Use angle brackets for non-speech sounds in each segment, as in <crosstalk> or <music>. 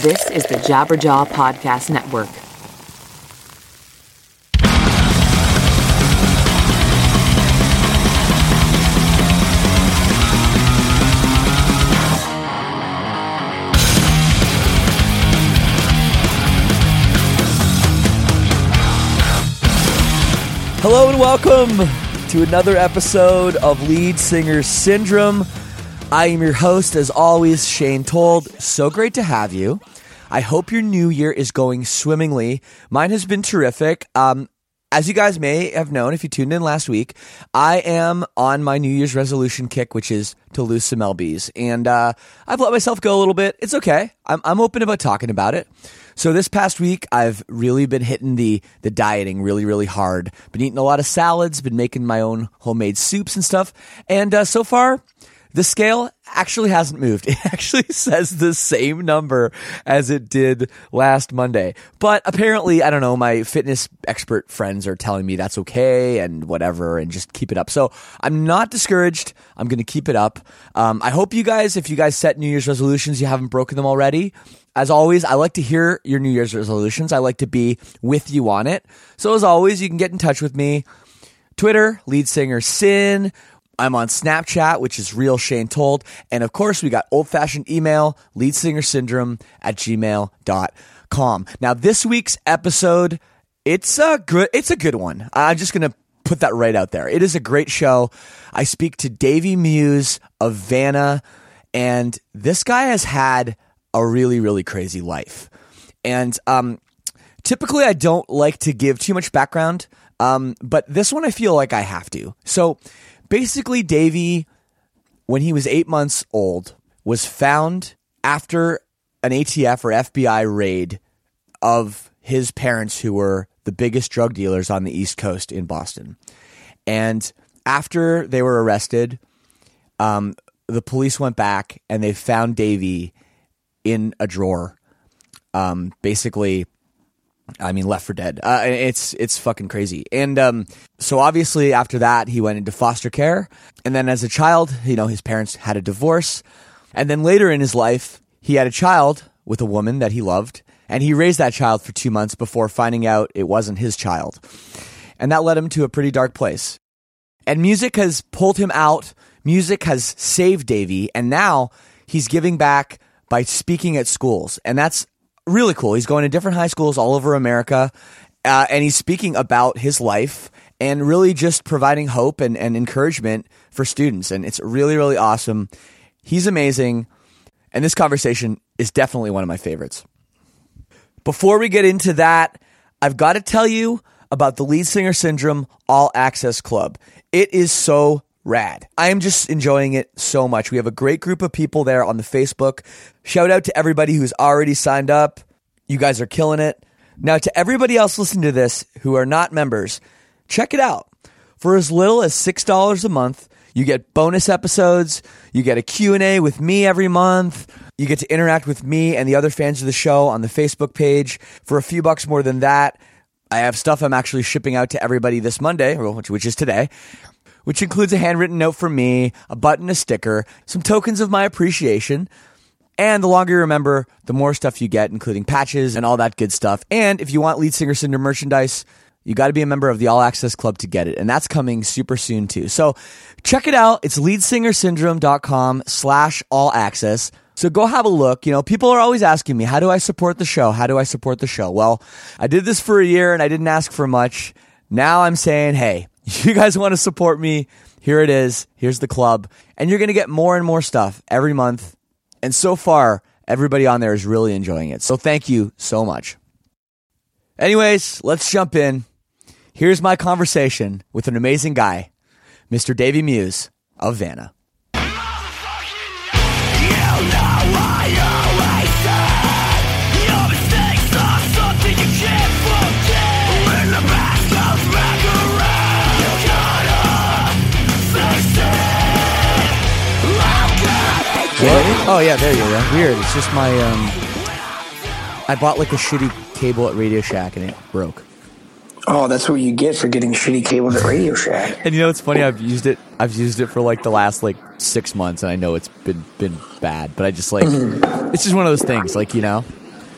This is the Jabberjaw Podcast Network. Hello and welcome to another episode of Lead Singer Syndrome. I am your host, as always, Shane Told. So great to have you. I hope your new year is going swimmingly. Mine has been terrific. Um, as you guys may have known if you tuned in last week, I am on my New Year's resolution kick, which is to lose some lbs, and uh, I've let myself go a little bit. It's okay. I'm, I'm open about talking about it. So this past week, I've really been hitting the the dieting really, really hard. Been eating a lot of salads, been making my own homemade soups and stuff, and uh, so far the scale actually hasn't moved. <laughs> It actually says the same number as it did last Monday. But apparently, I don't know, my fitness expert friends are telling me that's okay and whatever and just keep it up. So I'm not discouraged. I'm going to keep it up. Um, I hope you guys, if you guys set New Year's resolutions, you haven't broken them already. As always, I like to hear your New Year's resolutions. I like to be with you on it. So as always, you can get in touch with me. Twitter, lead singer Sin, I'm on Snapchat, which is real Shane told. And of course, we got old fashioned email, lead singer syndrome at gmail.com. Now, this week's episode, it's a good, it's a good one. I'm just going to put that right out there. It is a great show. I speak to Davey Muise of Vanna, and this guy has had a really, really crazy life. And um, typically, I don't like to give too much background, um, but this one I feel like I have to. So, basically, Davey, when he was eight months old, was found after an ATF or FBI raid of his parents, who were the biggest drug dealers on the East Coast in Boston. And after they were arrested, um, the police went back and they found Davey in a drawer, um, basically I mean, left for dead. Uh, it's it's fucking crazy. And um, so obviously after that, he went into foster care. And then as a child, you know, his parents had a divorce. And then later in his life, he had a child with a woman that he loved, and he raised that child for two months before finding out it wasn't his child. And that led him to a pretty dark place. And music has pulled him out. Music has saved Davey, and now he's giving back by speaking at schools. And that's really cool. He's going to different high schools all over America, uh, and he's speaking about his life and really just providing hope and, and encouragement for students. And it's really, really awesome. He's amazing. And this conversation is definitely one of my favorites. Before we get into that, I've got to tell you about the Lead Singer Syndrome All Access Club. It is so rad. I am just enjoying it so much. We have a great group of people there on the Facebook. Shout out to everybody who's already signed up. You guys are killing it. Now, to everybody else listening to this who are not members, check it out. For as little as $6 a month, you get bonus episodes, you get a Q&A with me every month, you get to interact with me and the other fans of the show on the Facebook page. For a few bucks more than that, I have stuff I'm actually shipping out to everybody this Monday, which is today which includes a handwritten note from me, a button, a sticker, some tokens of my appreciation. And the longer you remember, the more stuff you get, including patches and all that good stuff. And if you want Lead Singer Syndrome merchandise, you got to be a member of the All Access Club to get it. And that's coming super soon too. So check it out. It's leadsingersyndrome.com slash all access. So go have a look. You know, people are always asking me, how do I support the show? How do I support the show? Well, I did this for a year and I didn't ask for much. Now I'm saying, hey, you guys want to support me, here it is. Here's the club. And you're going to get more and more stuff every month. And so far, everybody on there is really enjoying it. So thank you so much. Anyways, let's jump in. Here's my conversation with an amazing guy, Mr. Davey Muise of Vanna. Oh yeah, there you go. Weird. It's just my um. I bought like a shitty cable at Radio Shack and it broke. Oh, that's what you get for getting shitty cables at Radio Shack. <laughs> And you know, it's funny. I've used it. I've used it for like the last like six months, and I know it's been been bad. But I just like Mm-hmm. it's just one of those things. Like you know,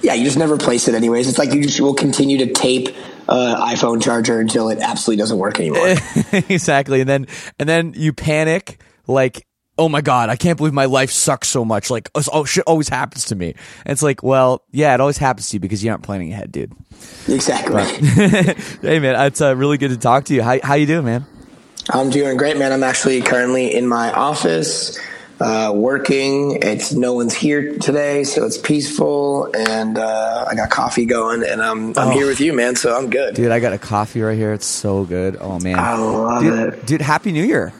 Yeah, you just never place it anyways. It's like you just will continue to tape uh, iPhone charger until it absolutely doesn't work anymore. <laughs> exactly. And then and then you panic like oh my god, I can't believe my life sucks so much. Like oh shit always happens to me. And it's like, well, yeah, it always happens to you because you aren't planning ahead, dude. exactly. <laughs> hey man, it's uh, really good to talk to you. How how you doing, man? I'm doing great, man. I'm actually currently in my office. Uh, working. It's no one's here today, so it's peaceful, and uh, I got coffee going, and I'm I'm Oh. here with you, man. So I'm good. Dude, I got a coffee right here. It's so good. Oh man. I love dude, it. dude, happy new year.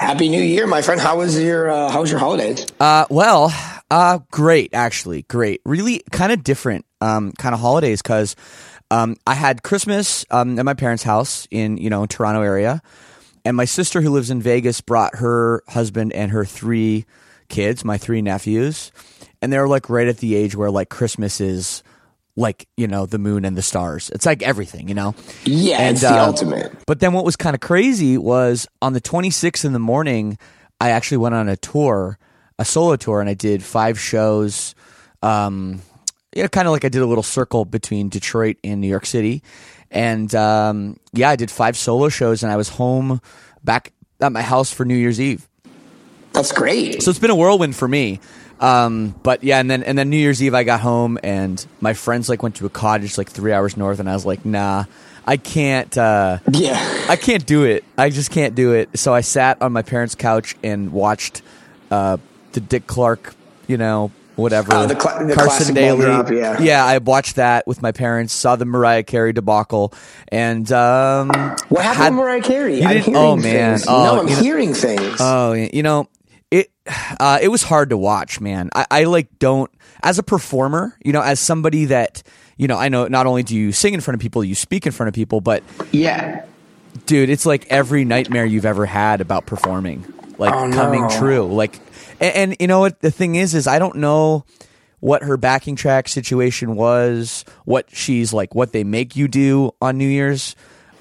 Happy New Year, my friend. How was your uh, How was your holidays? Uh, well, uh, great, actually, great. Really kind of different, um, kind of holidays because, um, I had Christmas, um, at my parents' house in, you know, Toronto area. And my sister who lives in Vegas brought her husband and her three kids, my three nephews. And they're like right at the age where like Christmas is like, you know, the moon and the stars. It's like everything, you know? Yeah, And, it's the uh, ultimate. But then what was kind of crazy was on the 26th in the morning, I actually went on a tour, a solo tour, and I did five shows. Um, know, kind of like I did a little circle between Detroit and New York City. And um, yeah, I did five solo shows, and I was home back at my house for New Year's Eve. That's great. So it's been a whirlwind for me. Um, but yeah, and then and then New Year's Eve I got home and my friends like went to a cottage like three hours north, and I was like, nah, I can't. Uh, yeah, I can't do it. I just can't do it. So I sat on my parents' couch and watched uh, the Dick Clark, you know, whatever. Oh, the cla- the ball drop, yeah. yeah. I watched that with my parents. Saw the Mariah Carey debacle, and um, what happened had- Mariah Carey? Hearing oh, man. things. Oh, no, I'm you know- hearing things. Oh, you know, uh, it was hard to watch, man. I, I like don't as a performer, you know, as somebody that you know, I know not only do you sing in front of people, you speak in front of people, but yeah, dude, it's like every nightmare you've ever had about performing, like Oh, no. coming true. Like, and, and you know what the thing is, is I don't know what her backing track situation was, what she's like, what they make you do on New Year's,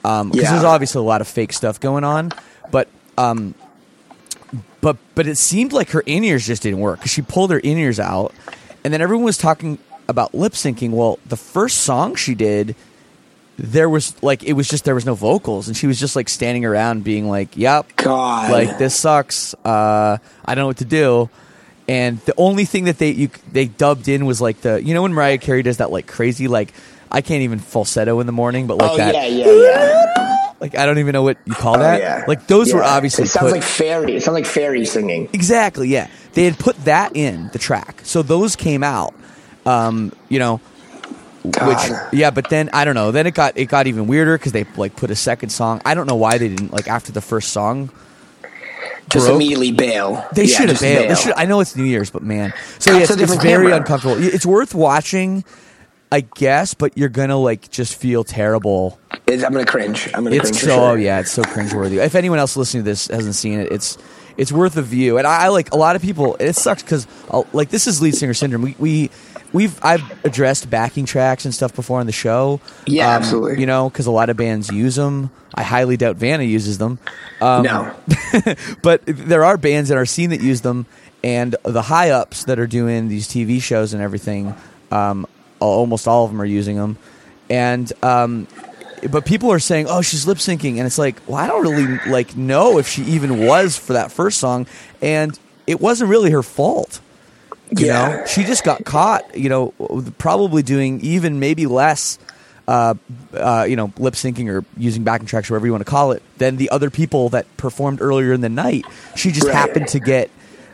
Um, because Yeah. there's obviously a lot of fake stuff going on, but um, but but it seemed like her in ears just didn't work because she pulled her in ears out, and then everyone was talking about lip syncing. Well, the first song she did, there was like it was just there was no vocals, and she was just like standing around being like, "Yep, God. like this sucks. Uh, I don't know what to do." And the only thing that they you, they dubbed in was like the you know when Mariah Carey does that like crazy like I can't even falsetto in the morning, but like oh that yeah, yeah, yeah. Like I don't even know what you call Oh, that. yeah. Like those were obviously It sounds put- like fairy. It sounds like fairy singing. Exactly, yeah. They had put that in the track. So those came out. Um, you know, God. which yeah, but then I don't know. Then it got it got even weirder cuz they like put a second song. I don't know why they didn't like after the first song. Just broke. immediately bail. They Yeah, should have bailed. They bail. should I know it's New Year's, but man. So yeah, it's, it's very camera. uncomfortable. It's worth watching, I guess, but you're going to like just feel terrible It's- I'm gonna cringe. I'm gonna it's cringe. so sure. oh yeah, it's so cringeworthy. If anyone else listening to this hasn't seen it, it's it's worth a view. And I, I like a lot of people. It sucks because like this is lead singer syndrome. We we we've I've addressed backing tracks and stuff before on the show. Yeah, Um, absolutely. You know, because a lot of bands use them. I highly doubt Vanna uses them. Um, no. <laughs> but there are bands in our scene that use them, and the high ups that are doing these TV shows and everything, um, almost all of them are using them, and um, but people are saying, "Oh, she's lip syncing," and it's like, well, I don't really like know if she even was for that first song, and it wasn't really her fault. You Yeah. know, she just got caught. You know, probably doing even maybe less. Uh, uh, you know, lip syncing or using backing tracks, whatever you want to call it, than the other people that performed earlier in the night. She just Right. happened to get.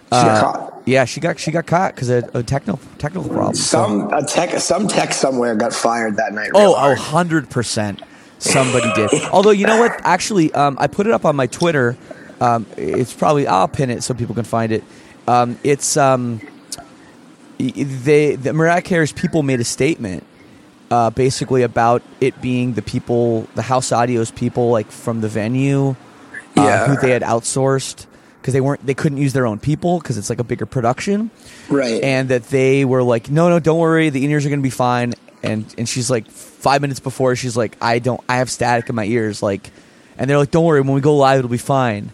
She got uh, caught. Yeah, she got she got caught because of a technical technical problem. So- Some a tech, some tech somewhere got fired that night. Oh, oh, hundred percent. Somebody did. Although you know what? Actually, um, I put it up on my Twitter. Um, it's probably I'll pin it so people can find it. Um, it's um, they the Mariah Carey's people made a statement, uh, basically about it being the people, the House Audio's people, like from the venue, uh, Yeah. who they had outsourced because they weren't they couldn't use their own people because it's like a bigger production right. and that they were like, "No, no, don't worry, the in-ears are going to be fine." And and she's like, five minutes before, she's like, "I don't, I have static in my ears," like, and they're like, "Don't worry, when we go live, it'll be fine."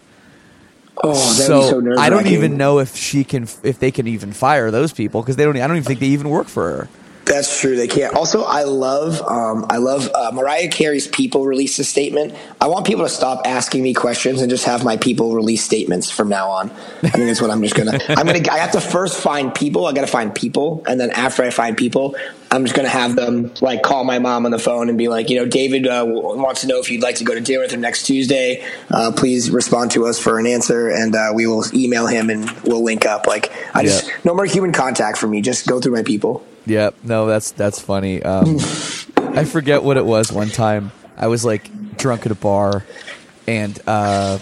oh, so so I don't even know if she can, if they can even fire those people because they don't. I don't even think they even work for her. That's true. They can't. Also, I love, um, I love uh, Mariah Carey's "People" release a statement. I want people to stop asking me questions and just have my people release statements from now on. I think that's what I'm just gonna. I'm gonna. I have to first find people. I got to find people, and then after I find people, I'm just gonna have them like call my mom on the phone and be like, you know, David uh, wants to know if you'd like to go to dinner with him next Tuesday. Uh, please respond to us for an answer, and uh, we will email him and we'll link up. Like, I just Yeah. no more human contact for me. Just go through my people. Yep. No, that's that's funny. Um, <laughs> I forget what it was. One time, I was like drunk at a bar, and uh,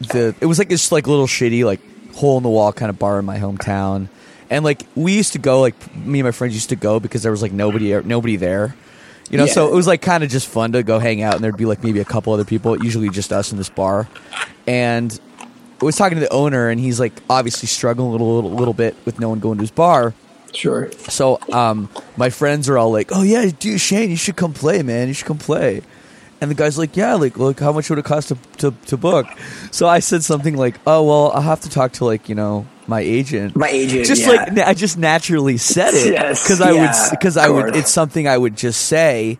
the it was like this like little shitty like hole in the wall kind of bar in my hometown, and like we used to go like me and my friends used to go because there was like nobody nobody there. You know, so it was like kind of just fun to go hang out, and there'd be like maybe a couple other people, usually just us in this bar. And I was talking to the owner, and he's like obviously struggling a little, little, little bit with no one going to his bar. Sure. So um, my friends are all like, "Oh yeah, dude, Shane, you should come play, man. You should come play." And the guy's like, "Yeah, like, look, how much would it cost to, to to book?" So I said something like, "Oh well, I'll have to talk to like you know my agent." My agent, just yeah. like na- I just naturally said it Yes, because I yeah, would because I would. It's something I would just say.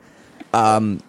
Um,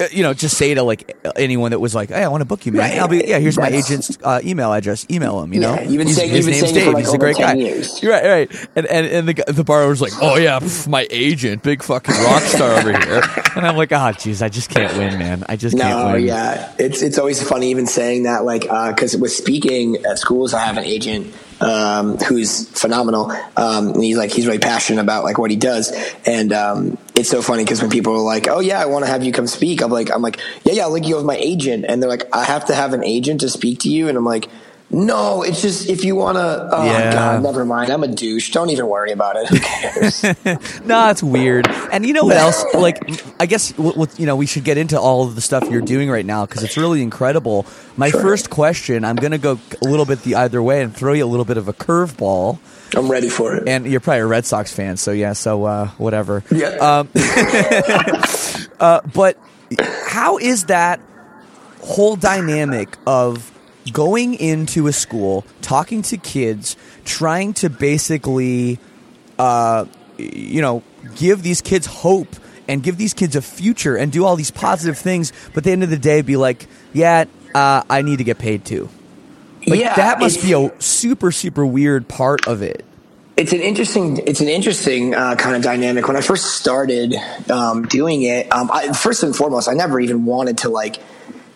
Uh, you know, just say to like anyone that was like, "Hey, I want to book you, man." Right. I'll be, yeah. Here's my agent's uh, email address. Email him. You know, Yeah, He's- saying- his name's saying it for, Dave. like, He's a great guy. years. <laughs> Right, right. And and and the the was like, "Oh yeah, pff, my agent, big fucking rock star over here." <laughs> And I'm like, "Oh, jeez, I just can't win, man. I just can't No, win." yeah, it's it's always funny even saying that, like, uh, because with speaking at schools, I have an agent um, who's phenomenal, um, and he's like he's really passionate about like what he does, and um, it's so funny because when people are like, "Oh yeah, I want to have you come speak," I'm like, I'm like, "Yeah, yeah, I'll link you with my agent," and they're like, "I have to have an agent to speak to you," and I'm like. No, it's just if you want to. Oh Yeah. God, never mind. I'm a douche. Don't even worry about it. Who cares? <laughs> No, it's weird. And you know what else? <laughs> Like, I guess you know we should get into all of the stuff you're doing right now because it's really incredible. My Sure. first question, I'm going to go a little bit the either way and throw you a little bit of a curveball. I'm ready for it. And you're probably a Red Sox fan, so yeah, so uh, whatever. Yeah. Um, <laughs> uh, but how is that whole dynamic of going into a school, talking to kids, trying to basically, uh, you know, give these kids hope and give these kids a future and do all these positive things, but at the end of the day, be like, yeah, uh, I need to get paid too. Like yeah, that must be a super super weird part of it. it's an interesting it's an interesting uh, kind of dynamic when i first started um, doing it um, I, first and foremost i never even wanted to like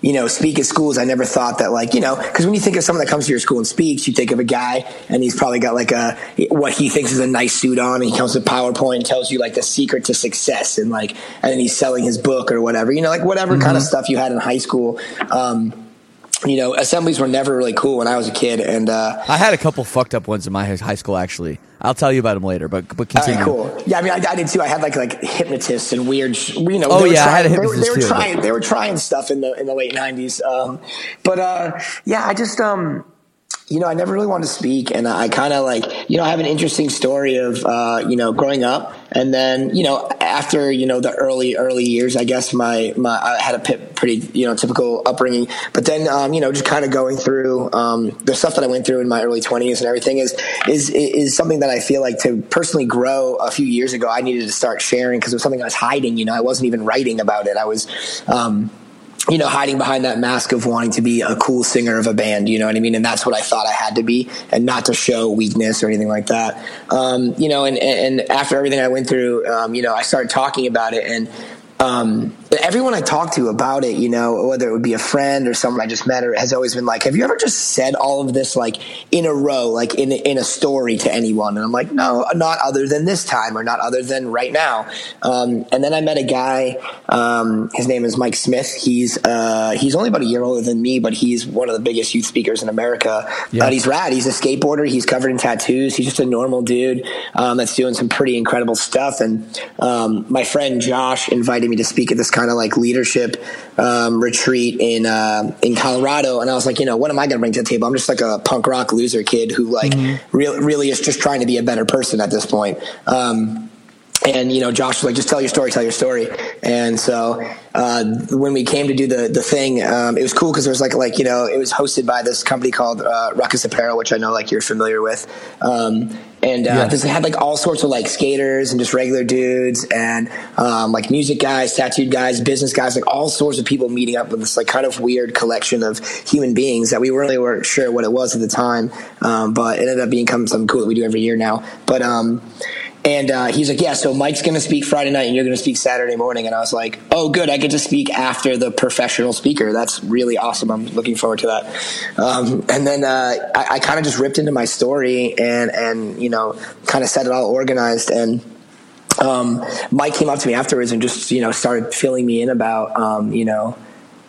you know speak at schools. I never thought that like you know because when you think of someone that comes to your school and speaks you think of a guy and he's probably got like a what he thinks is a nice suit on and he comes with powerpoint and tells you like the secret to success and like and then he's selling his book or whatever you know like whatever kind of stuff you had in high school. Um, you know assemblies were never really cool when i was a kid and uh, I had a couple fucked up ones in my high school actually. I'll tell you about them later, but but continue. right, cool. Yeah, I mean, I, I did too. I had like like hypnotists and weird, you know. Oh, yeah, I had a trying- they were- They were, too, but- trying. They were trying stuff in the in the late nineties. Um, but uh, yeah, I just um, you know, I never really wanted to speak, and I kind of like, you know, I have an interesting story of uh, you know, growing up, and then you know, after you know the early early years, I guess my my I had a pretty you know typical upbringing, but then um, you know, just kind of going through um, the stuff that I went through in my early twenties and everything is is is something that I feel like to personally grow. A few years ago, I needed to start sharing because it was something I was hiding. You know, I wasn't even writing about it. I was. Um, you know, hiding behind that mask of wanting to be a cool singer of a band, you know what I mean? And that's what I thought I had to be and not to show weakness or anything like that. Um, you know, and, and after everything I went through, um, you know, I started talking about it and, um, everyone I talked to about it, you know, whether it would be a friend or someone I just met or has always been like, have you ever just said all of this like in a row, like in, in a story to anyone? And I'm like, no, not other than this time or not other than right now. Um, and then I met a guy, um, his name is Mike Smith. He's, uh, he's only about a year older than me, but he's one of the biggest youth speakers in America. Yeah. But he's rad. He's a skateboarder. He's covered in tattoos. He's just a normal dude, um, that's doing some pretty incredible stuff. And, um, my friend Josh invited me to speak at this kind of like leadership, um, retreat in, uh, in Colorado. And I was like, you know, what am I going to bring to the table? I'm just like a punk rock loser kid who like really, really is just trying to be a better person at this point. Um, and you know josh was like just tell your story tell your story. And so uh, when we came to do the the thing um, it was cool because there was like like you know it was hosted by this company called uh, ruckus apparel which i know like you're familiar with. Um, and uh, Yes. they had like all sorts of like skaters and just regular dudes and um, like music guys tattooed guys business guys like all sorts of people meeting up with this like kind of weird collection of human beings that we really weren't sure what it was at the time. Um, but it ended up becoming something cool that we do every year now. But um and uh, he's like, yeah, so Mike's going to speak Friday night and you're going to speak Saturday morning. And I was like, oh, good. I get to speak after the professional speaker. That's really awesome. I'm looking forward to that. Um, and then uh, I, I kind of just ripped into my story and, and you know, kind of set it all organized. And um, Mike came up to me afterwards and just, you know, started filling me in about, um, you know,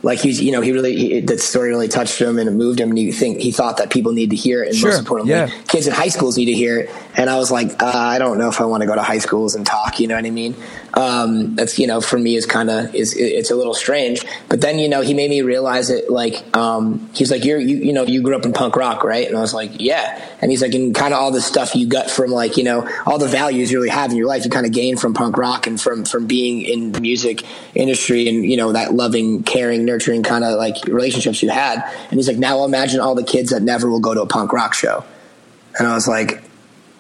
like he's, you know, he really, he, that story really touched him and it moved him. And he think he thought that people need to hear it. And Sure, most importantly, yeah. kids in high schools need to hear it. And I was like, uh, I don't know if I want to go to high schools and talk. You know what I mean? Um, that's you know, for me is kind of is it's a little strange. But then you know, he made me realize it. Like um, he's like, you're you you know, you grew up in punk rock, right? And I was like, yeah. And he's like, and kind of all the stuff you got from like you know all the values you really have in your life, you kind of gain from punk rock and from from being in the music industry and you know that loving, caring, nurturing kind of like relationships you had. And he's like, now imagine all the kids that never will go to a punk rock show. And I was like,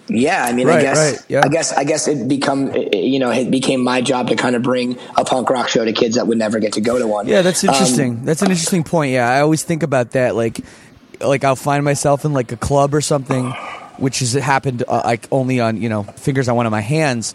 yeah, I mean, I guess, right, yeah. I guess, I guess it become, you know, it became my job to kind of bring a punk rock show to kids that would never get to go to one. Yeah, that's Um, interesting. that's an interesting point. Yeah, I always think about that. Like, like I'll find myself in like a club or something, which has happened uh, like only on you know fingers on one of my hands.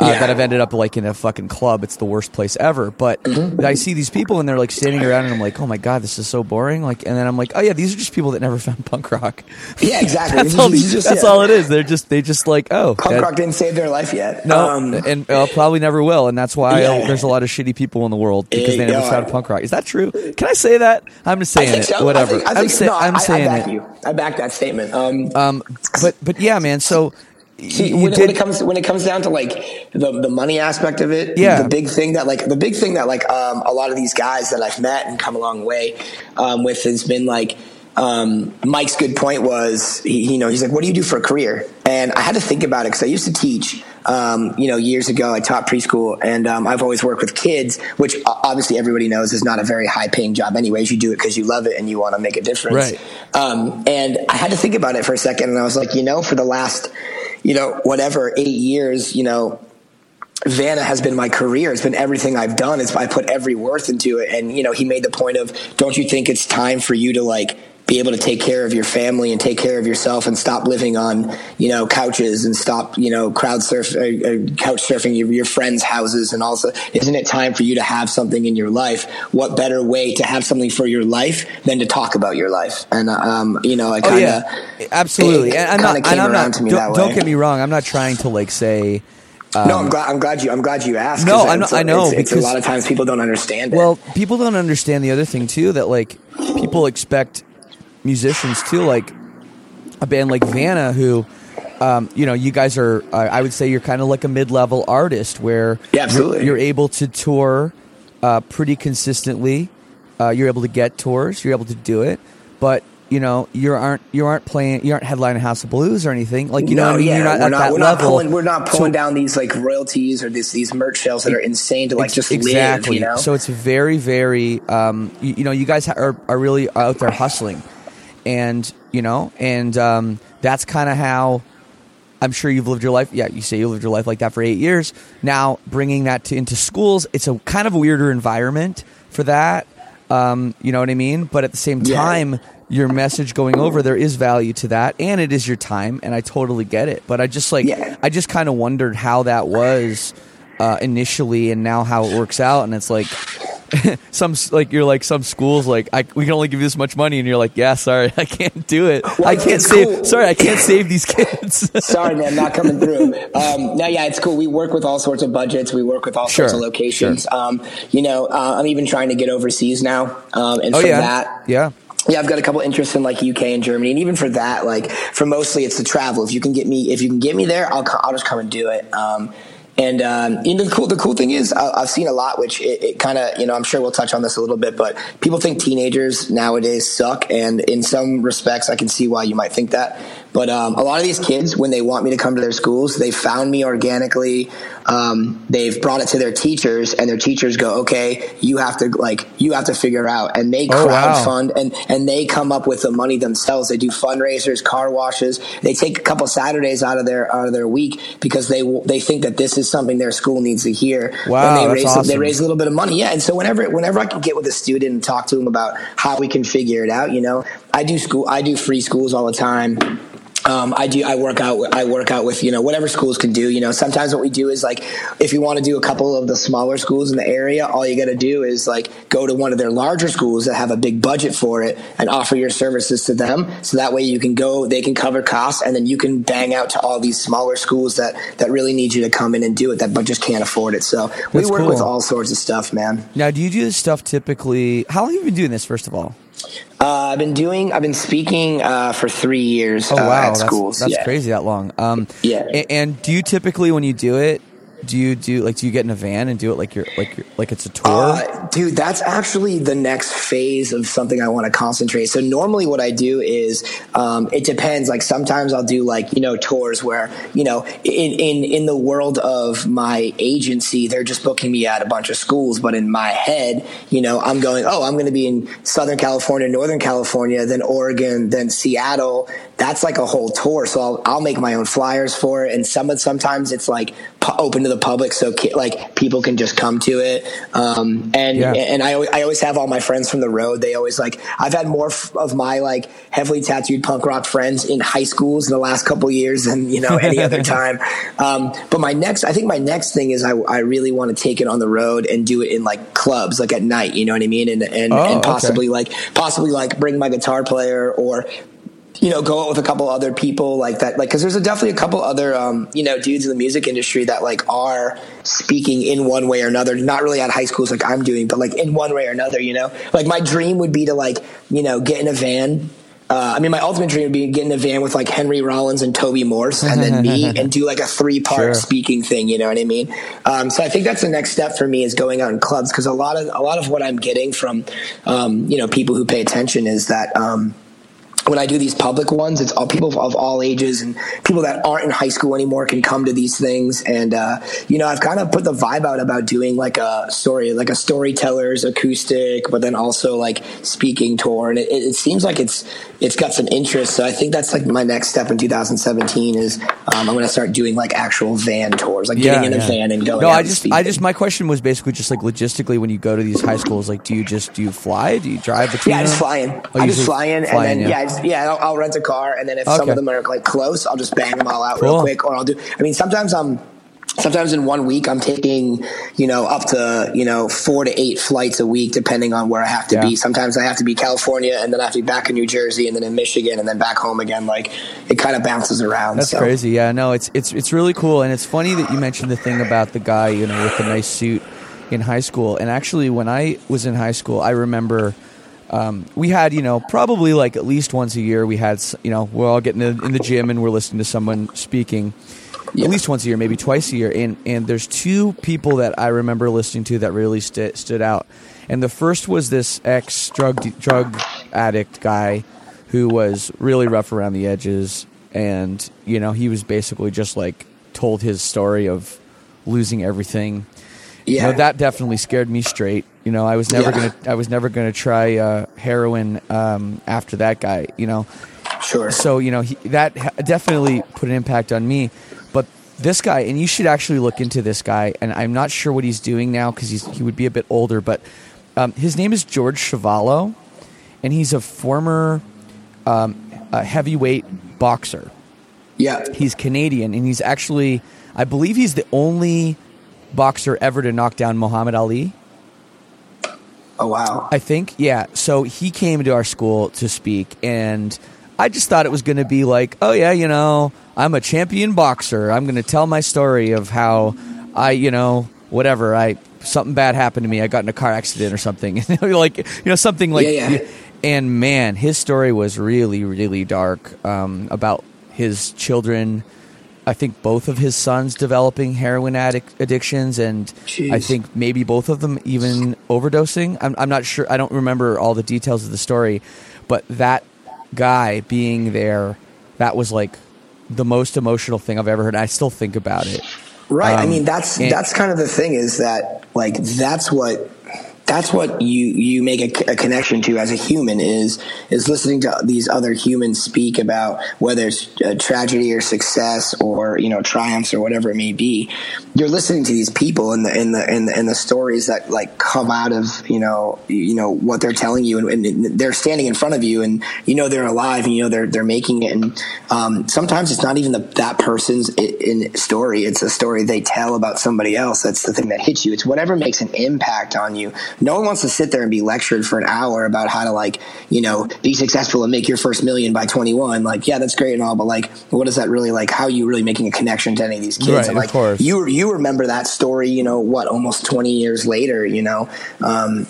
Uh, Yeah. That I've ended up like in a fucking club. It's the worst place ever. But Mm-hmm. I see these people and they're like standing around, and I'm like, oh my god, this is so boring. Like, and then I'm like, oh yeah, these are just people that never <laughs> found punk rock. yeah, exactly. <laughs> that's all. is- this These, is just- that's yeah. all it is. They're just they just like oh Punk that- rock didn't save their life yet. no, Um, and uh, probably never will, and that's why Yeah. there's a lot of shitty people in the world because they never found punk rock. Is that true? Can I say that? I'm just saying it. so. Whatever. I am no, I'm I, saying I back it. you. I back that statement. Um, Um, but but yeah, man. So See, when, when it comes when it comes down to like the the money aspect of it, Yeah. the big thing that like the big thing that like um, a lot of these guys that I've met and come a long way um, with has been like um, Mike's good point was he, you know he's like what do you do for a career and I had to think about it because I used to teach um, you know years ago I taught preschool and um, I've always worked with kids which obviously everybody knows is not a very high paying job anyways you do it because you love it and you want to make a difference Right. um, and I had to think about it for a second, and I was like, you know, for the last, you know, whatever eight years, you know, Vanna has been my career. It's been everything I've done. It's I put every worth into it. And you know, he made the point of, don't you think it's time for you to like be able to take care of your family and take care of yourself and stop living on you know couches and stop you know crowd surf uh, uh, couch surfing your, your friends' houses and also isn't it time for you to have something in your life? What better way to have something for your life than to talk about your life? And um, you know, I kind of oh, yeah, absolutely. it And I'm not. And I'm not. to me don't, don't get me wrong. I'm not trying to like say. no, I'm glad. I'm glad you. I'm glad you asked. Um, No, I'm not- a- I know, It's, it's a lot of times people don't understand it. Well, people don't understand the other thing too that like people expect musicians too, like a band like Vanna, who, um, you know, you guys are. Uh, I would say you're kind of like a mid-level artist where Yeah, absolutely. You're, you're able to tour uh, pretty consistently. Uh, you're able to get tours. You're able to do it, but. You know, you aren't you aren't playing you aren't headlining House of Blues or anything like you know. no, what I mean? yeah, you're not we're at not. that we're level. not pulling. We're not So- pulling down these like royalties or these these merch sales that are insane to like just exactly. live. You know. So it's very, very, um, you, you know, you guys ha- are, are really out there hustling, and you know, and um, that's kind of how I'm sure you've lived your life. Yeah, you say you lived your life like that for eight years. Now bringing that to, into schools, it's a kind of a weirder environment for that. Um, you know what I mean? But at the same Yeah. time, your message going over there is value to that, and it is your time, and I totally get it. But I just like, Yeah. I just kind of wondered how that was uh, initially, and now how it works out, and it's like. <laughs> some like you're like some schools like I, we can only give you this much money and you're like yeah sorry <laughs> I can't do it Well, I can't save cool. sorry I can't save these kids <laughs> Sorry, man, not coming through. Um, no, yeah, it's cool. We work with all sorts of budgets. We work with all sorts of locations. Um, you know, uh, I'm even trying to get overseas now, um, and oh for yeah that, yeah yeah, I've got a couple interests in like UK and Germany, and even for that, like for mostly it's the travel. If you can get me, if you can get me there, I'll I'll just come and do it. Um, and um, you know, the cool the cool thing is I, I've seen a lot, which it, it kind of you know I'm sure we'll touch on this a little bit, but people think teenagers nowadays suck, and in some respects I can see why you might think that. But um, a lot of these kids, when they want me to come to their schools, they found me organically. Um, they've brought it to their teachers, and their teachers go, "Okay, you have to like you have to figure out," and they Oh, wow. and and they come up with the money themselves. They do fundraisers, car washes. They take a couple Saturdays out of their out of their week because they they think that this is something their school needs to hear. Wow, and they that's raise they raise a little bit of money. Yeah, and so whenever whenever I can get with a student and talk to them about how we can figure it out, you know, I do school I do free schools all the time. Um, I do. I work out. I work out with you know whatever schools can do. You know, sometimes what we do is like if you want to do a couple of the smaller schools in the area, all you got to do is like go to one of their larger schools that have a big budget for it and offer your services to them. So that way you can go, they can cover costs, and then you can bang out to all these smaller schools that that really need you to come in and do it that but just can't afford it. So we That's work with all sorts of stuff, man. Now, do you do this stuff typically? How long have you been doing this? First of all, Uh, I've been doing. I've been speaking uh, for three years oh uh, wow, at that's, schools. that's Yeah. crazy that long. Um, Yeah. a- And, do you typically when you do it, do you do like do you get in a van and do it like you're like you're, like it's a tour? Uh, dude, that's actually the next phase of something I want to concentrate. So normally, what I do is um, it depends. Like sometimes I'll do like you know tours where you know in in in the world of my agency, they're just booking me at a bunch of schools, but in my head, you know, I'm going, oh, I'm going to be in Southern California, Northern California, then Oregon, then Seattle. That's like a whole tour. So I'll, I'll make my own flyers for it, and some sometimes it's like open to the public, so like people can just come to it. Um, and Yeah. and I, always- I always have all my friends from the road. They always like I've had more f- of my like heavily tattooed punk rock friends in high schools in the last couple years than you know any other <laughs> time. Um, but my next, I think my next thing is I, I really want to take it on the road and do it in like clubs, like at night. You know what I mean? And and, Oh, and okay. possibly like possibly like bring my guitar player or you know, go out with a couple other people like that. Like, cause there's a, definitely a couple other, um, you know, dudes in the music industry that like are speaking in one way or another, not really at high schools like I'm doing, but like in one way or another, you know, like my dream would be to like, you know, get in a van. Uh, I mean, my ultimate dream would be to get in a van with like Henry Rollins and Toby Morse and then me <laughs> and do like a three part Sure. speaking thing. You know what I mean? Um, so I think that's the next step for me is going out in clubs. Cause a lot of, a lot of what I'm getting from, um, you know, people who pay attention is that, um, when I do these public ones, it's all people of all ages and people that aren't in high school anymore can come to these things. And, uh, you know, I've kind of put the vibe out about doing like a story, like a storyteller's acoustic, but then also like speaking tour. And it, it seems like it's, it's got some interest. So I think that's like my next step in 2017 is, um, I'm going to start doing like actual van tours, like getting in a van and going No, I just. I just, my question was basically just like logistically when you go to these high schools, like, do you just do you fly? Do you drive between? Yeah, I just them? fly in. Oh, I just fly in, fly and then yeah, I just, yeah, I'll, I'll rent a car, and then if some of them are like close, I'll just bang them all out Cool. real quick, or I'll do. I mean, sometimes I'm. Sometimes in one week, I'm taking, you know, up to, you know, four to eight flights a week, depending on where I have to Yeah. be. Sometimes I have to be California, and then I have to be back in New Jersey, and then in Michigan, and then back home again. Like it kind of bounces around. That's so. crazy. Yeah, no, it's it's it's really cool, and it's funny that you mentioned the thing about the guy, you know, with the nice suit in high school. And actually, when I was in high school, I remember um, we had, you know, probably like at least once a year, we had, you know, we're all getting in in the gym and we're listening to someone speaking. Yeah. At least once a year, maybe twice a year, and and there's two people that I remember listening to that really st- stood out, and the first was this ex drug drug addict guy who was really rough around the edges and you know he was basically just like told his story of losing everything you Yeah. know, that definitely scared me straight you know i was never Yeah. gonna i was never gonna try uh, heroin um, after that guy you know Sure. so you know he, that definitely put an impact on me this guy and you should actually look into this guy and i'm not sure what he's doing now because he's he would be a bit older but um, his name is george Chuvalo, and he's a former um, uh, heavyweight boxer yeah. he's canadian and he's actually i believe he's the only boxer ever to knock down muhammad ali Oh wow. I think, yeah. So he came to our school to speak, and I just thought it was going to be like, oh yeah, you know, I'm a champion boxer. I'm going to tell my story of how I, you know, whatever. I something bad happened to me. I got in a car accident or something, <laughs> like you know, something like. Yeah, yeah. And man, his story was really, really dark um, about his children. I think both of his sons developing heroin addic- addictions, and Jeez. I think maybe both of them even overdosing. I'm, I'm not sure. I don't remember all the details of the story, but that guy being there, that was like the most emotional thing I've ever heard. I still think about it. Right. I Um, mean, that's and- that's kind of the thing is that like that's what that's what you you make a, a connection to as a human is is listening to these other humans speak about whether it's tragedy or success or you know triumphs or whatever it may be. You're listening to these people and the and the and the, and the stories that like come out of you know you know what they're telling you and, and they're standing in front of you and you know they're alive and you know they're they're making it. And um, sometimes it's not even the, that person's in story. It's a story they tell about somebody else. That's the thing that hits you. It's whatever makes an impact on you no one wants to sit there and be lectured for an hour about how to like you know be successful and make your first million by 21 like yeah that's great and all but like what is that really like how are you really making a connection to any of these kids? Right, and of like course. you you remember that story you know what almost 20 years later you know? Um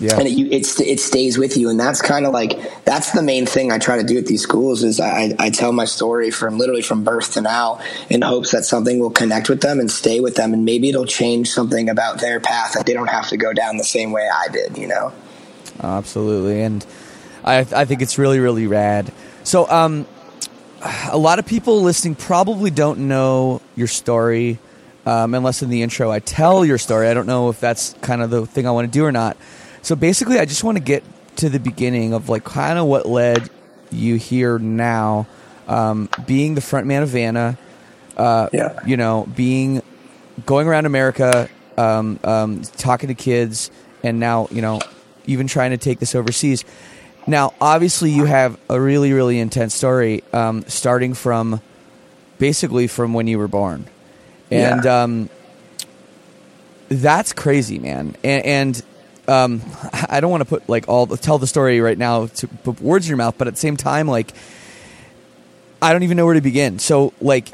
Yeah. and it, you, it's, it stays with you. And that's kind of like, that's the main thing I try to do at these schools is I, I tell my story from literally from birth to now in hopes that something will connect with them and stay with them. And maybe it'll change something about their path that they don't have to go down the same way I did, you know? Absolutely, and I I think it's really really rad. So, um, a lot of people listening probably don't know your story, um, unless in the intro I tell your story. I don't know if that's kind of the thing I want to do or not. So basically, I just want to get to the beginning of like kind of what led you here now, um, being the front man of Vanna. Uh, Yeah. you know, being going around America, um, um, talking to kids, and now you know, even trying to take this overseas. Now, obviously, you have a really, really intense story, um, starting from basically from when you were born, and Yeah. um, that's crazy, man. And, and um, I don't want to put like all the, tell the story right now to put words in your mouth, but at the same time, like I don't even know where to begin. So, like,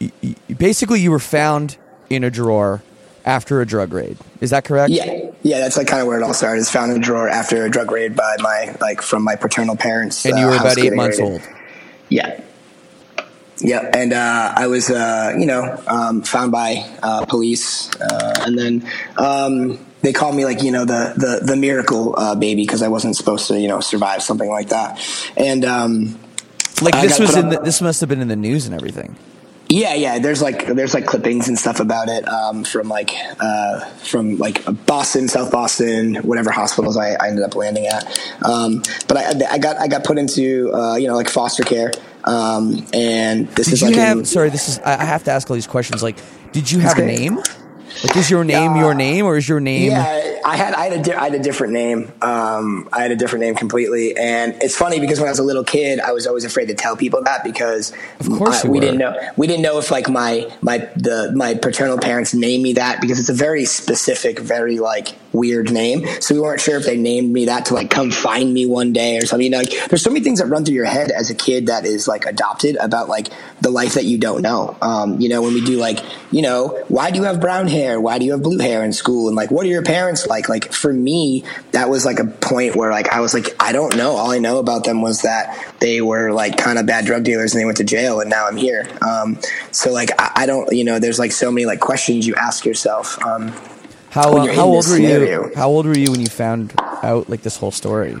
y- y- basically, you were found in a drawer after a drug raid. Is that correct? Yeah. Yeah. That's like kind of where it all started. It's found in a drawer after a drug raid by my, like from my paternal parents. And you uh, were house about eight months raided. old. Yeah. Yeah, and uh, I was, uh, you know, um, found by uh, police, uh, and then um, they called me like, you know, the the, the miracle uh, baby because I wasn't supposed to, you know, survive something like that. And um, Like this was in the, this must have been in the news and everything. yeah, yeah. There's like there's like clippings and stuff about it um, from like uh, from like Boston, South Boston, whatever hospitals I, I ended up landing at. Um, but I, I got I got put into uh, you know like foster care, um, and this Did is you like have? in- sorry, this is. I have to ask all these questions. Like, did you have a name? Like, is your name your name, or is your name? Yeah, I had I had a di- I had a different name. Um, I had a different name completely, and it's funny because when I was a little kid, I was always afraid to tell people that because Of course I- we were. didn't know we didn't know if like my my the my paternal parents named me that because it's a very specific, very like weird name. So we weren't sure if they named me that to like come find me one day or something. You know, like, there's so many things that run through your head as a kid that is like adopted about like the life that you don't know. Um, you know, when we do like, you know, why do you have brown hair? Why do you have blue hair in school? And like, what are your parents like? Like for me, that was like a point where like I was like, I don't know. All I know about them was that they were like kind of bad drug dealers and they went to jail, and now I'm here. Um, so like, I, I don't, you know, there's like so many like questions you ask yourself. Um, How uh, how old were you? How old were you when you found out like this whole story?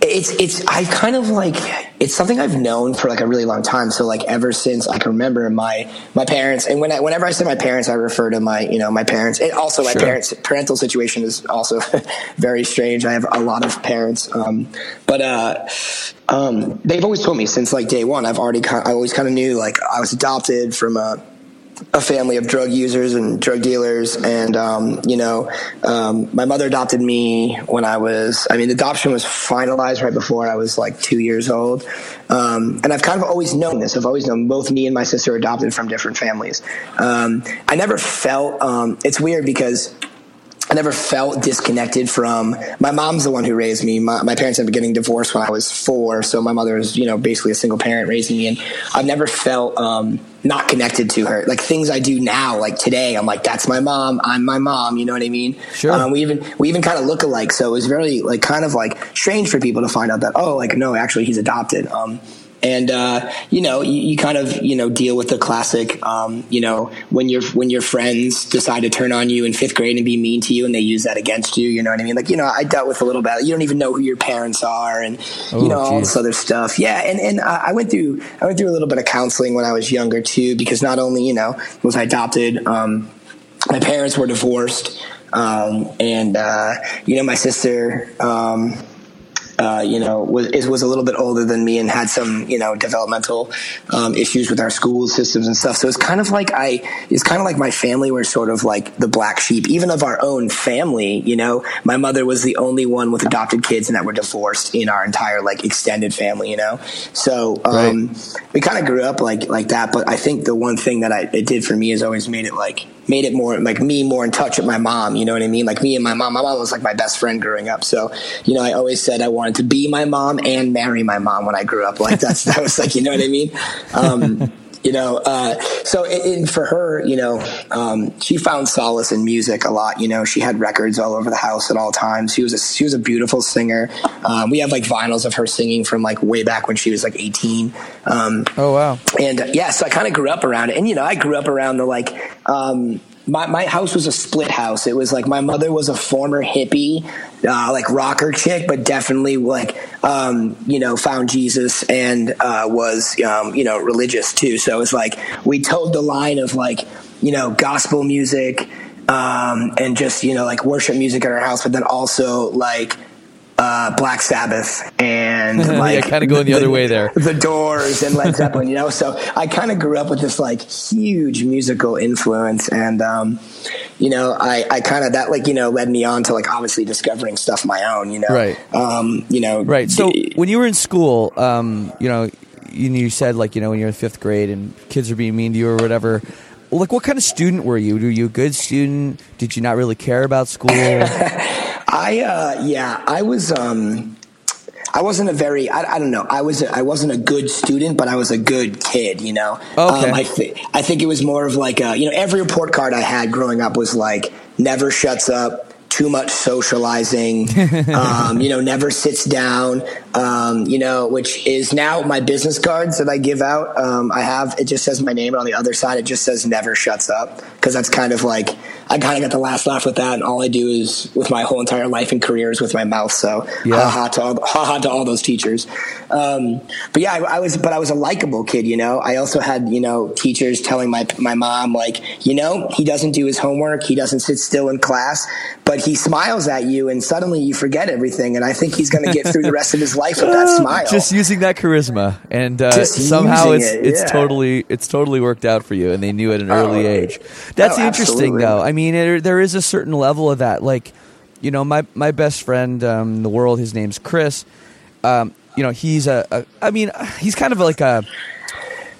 it's it's I kind of like it's something I've known for like a really long time. So like ever since I can remember my my parents, and when I, whenever I say my parents, I refer to my you know my parents. And also my Sure. parents parental situation is also <laughs> very strange. I have a lot of parents, um, but uh, um, they've always told me since like day one. I've already kind I always kind of knew like I was adopted from a a family of drug users and drug dealers. And, um, you know, um, my mother adopted me when I was, I mean, adoption was finalized right before I was like two years old. Um, and I've kind of always known this. I've always known both me and my sister adopted from different families. Um, I never felt, um, it's weird because I never felt disconnected from my mom's the one who raised me. My, my parents ended up getting divorced when I was four, so my mother is you know basically a single parent raising me, and I've never felt um, not connected to her. Like things I do now, like today, I'm like that's my mom. I'm my mom. You know what I mean? Sure. Um, we even we even kind of look alike, so it was very like kind of like strange for people to find out that oh like no actually he's adopted. Um, and uh, you know, you, you, kind of you know deal with the classic, um, you know, when your when your friends decide to turn on you in fifth grade and be mean to you, and they use that against you. You know what I mean? Like you know, I dealt with a little bit. You don't even know who your parents are, and you oh, know geez. all this other stuff. Yeah, and and I went through I went through a little bit of counseling when I was younger too, because not only you know was I adopted, um, my parents were divorced. Um, and uh, you know, my sister um, uh, you know, was was a little bit older than me and had some, you know, developmental um, issues with our school systems and stuff. So it's kind of like I, it's kind of like my family were sort of like the black sheep, even of our own family. You know, my mother was the only one with adopted kids and that were divorced in our entire like extended family. You know, so um, right. we kind of grew up like like that. But I think the one thing that I it did for me is always made it like made it more like me more in touch with my mom. You know what I mean? Like me and my mom. My mom was like my best friend growing up. So you know, I always said I wanted to be my mom and marry my mom when I grew up. Like that's <laughs> that was like you know what I mean. Um, you know uh, so it, for her you know um, she found solace in music a lot you know she had records all over the house at all times. She was a she was a beautiful singer. Um, we have like vinyls of her singing from like way back when she was like 18 um, oh wow. and uh, yeah so i kind of grew up around it. And you know i grew up around the like um, my, my house was a split house. It was like my mother was a former hippie, uh, like rocker chick, but definitely like, um, you know, found Jesus and uh, was, um, you know, religious too. So it was like we told the line of like, you know, gospel music um, and just, you know, like worship music at our house, but then also like, uh, Black Sabbath and <laughs> like yeah, kind of going the, the, other way there. <laughs> The Doors and Led Zeppelin, you know. So I kind of grew up with this like huge musical influence, and um, you know, I, I kind of that like you know led me on to like obviously discovering stuff my own, you know. Right. Um, you know. Right. So d- when you were in school, um, you know, you, you said like you know when you're in fifth grade and kids are being mean to you or whatever like what kind of student were you? Were you a good student? Did you not really care about school? <laughs> I uh, yeah, I was. Um, I wasn't a very I, I don't know I was a, I wasn't a good student but I was a good kid you know okay. Um, I th- I think it was more of like a, you know every report card I had growing up was like never shuts up too much socializing, <laughs> um, you know, never sits down, um, you know, which is now my business cards that I give out. Um, I have, it just says my name, and on the other side, it just says never shuts up. Cause that's kind of like, I kind of got the last laugh with that. And all I do is with my whole entire life and career is with my mouth. So yeah. ha ha to all, ha ha to all those teachers. Um, but yeah, I, I, was, but I was a likable kid, you know, I also had, you know, teachers telling my, my mom, like, you know, he doesn't do his homework. He doesn't sit still in class, but he smiles at you and suddenly you forget everything. And I think he's going to get through the rest of his life with that <laughs> smile. Just using that charisma. And uh, somehow it's, it, it's totally, it's totally worked out for you. And they knew at an oh, early age. That's oh, interesting though. I mean, it, there is a certain level of that. Like, you know, my, my best friend um, in the world, his name's Chris. Um, you know, he's a, a, I mean, he's kind of like a,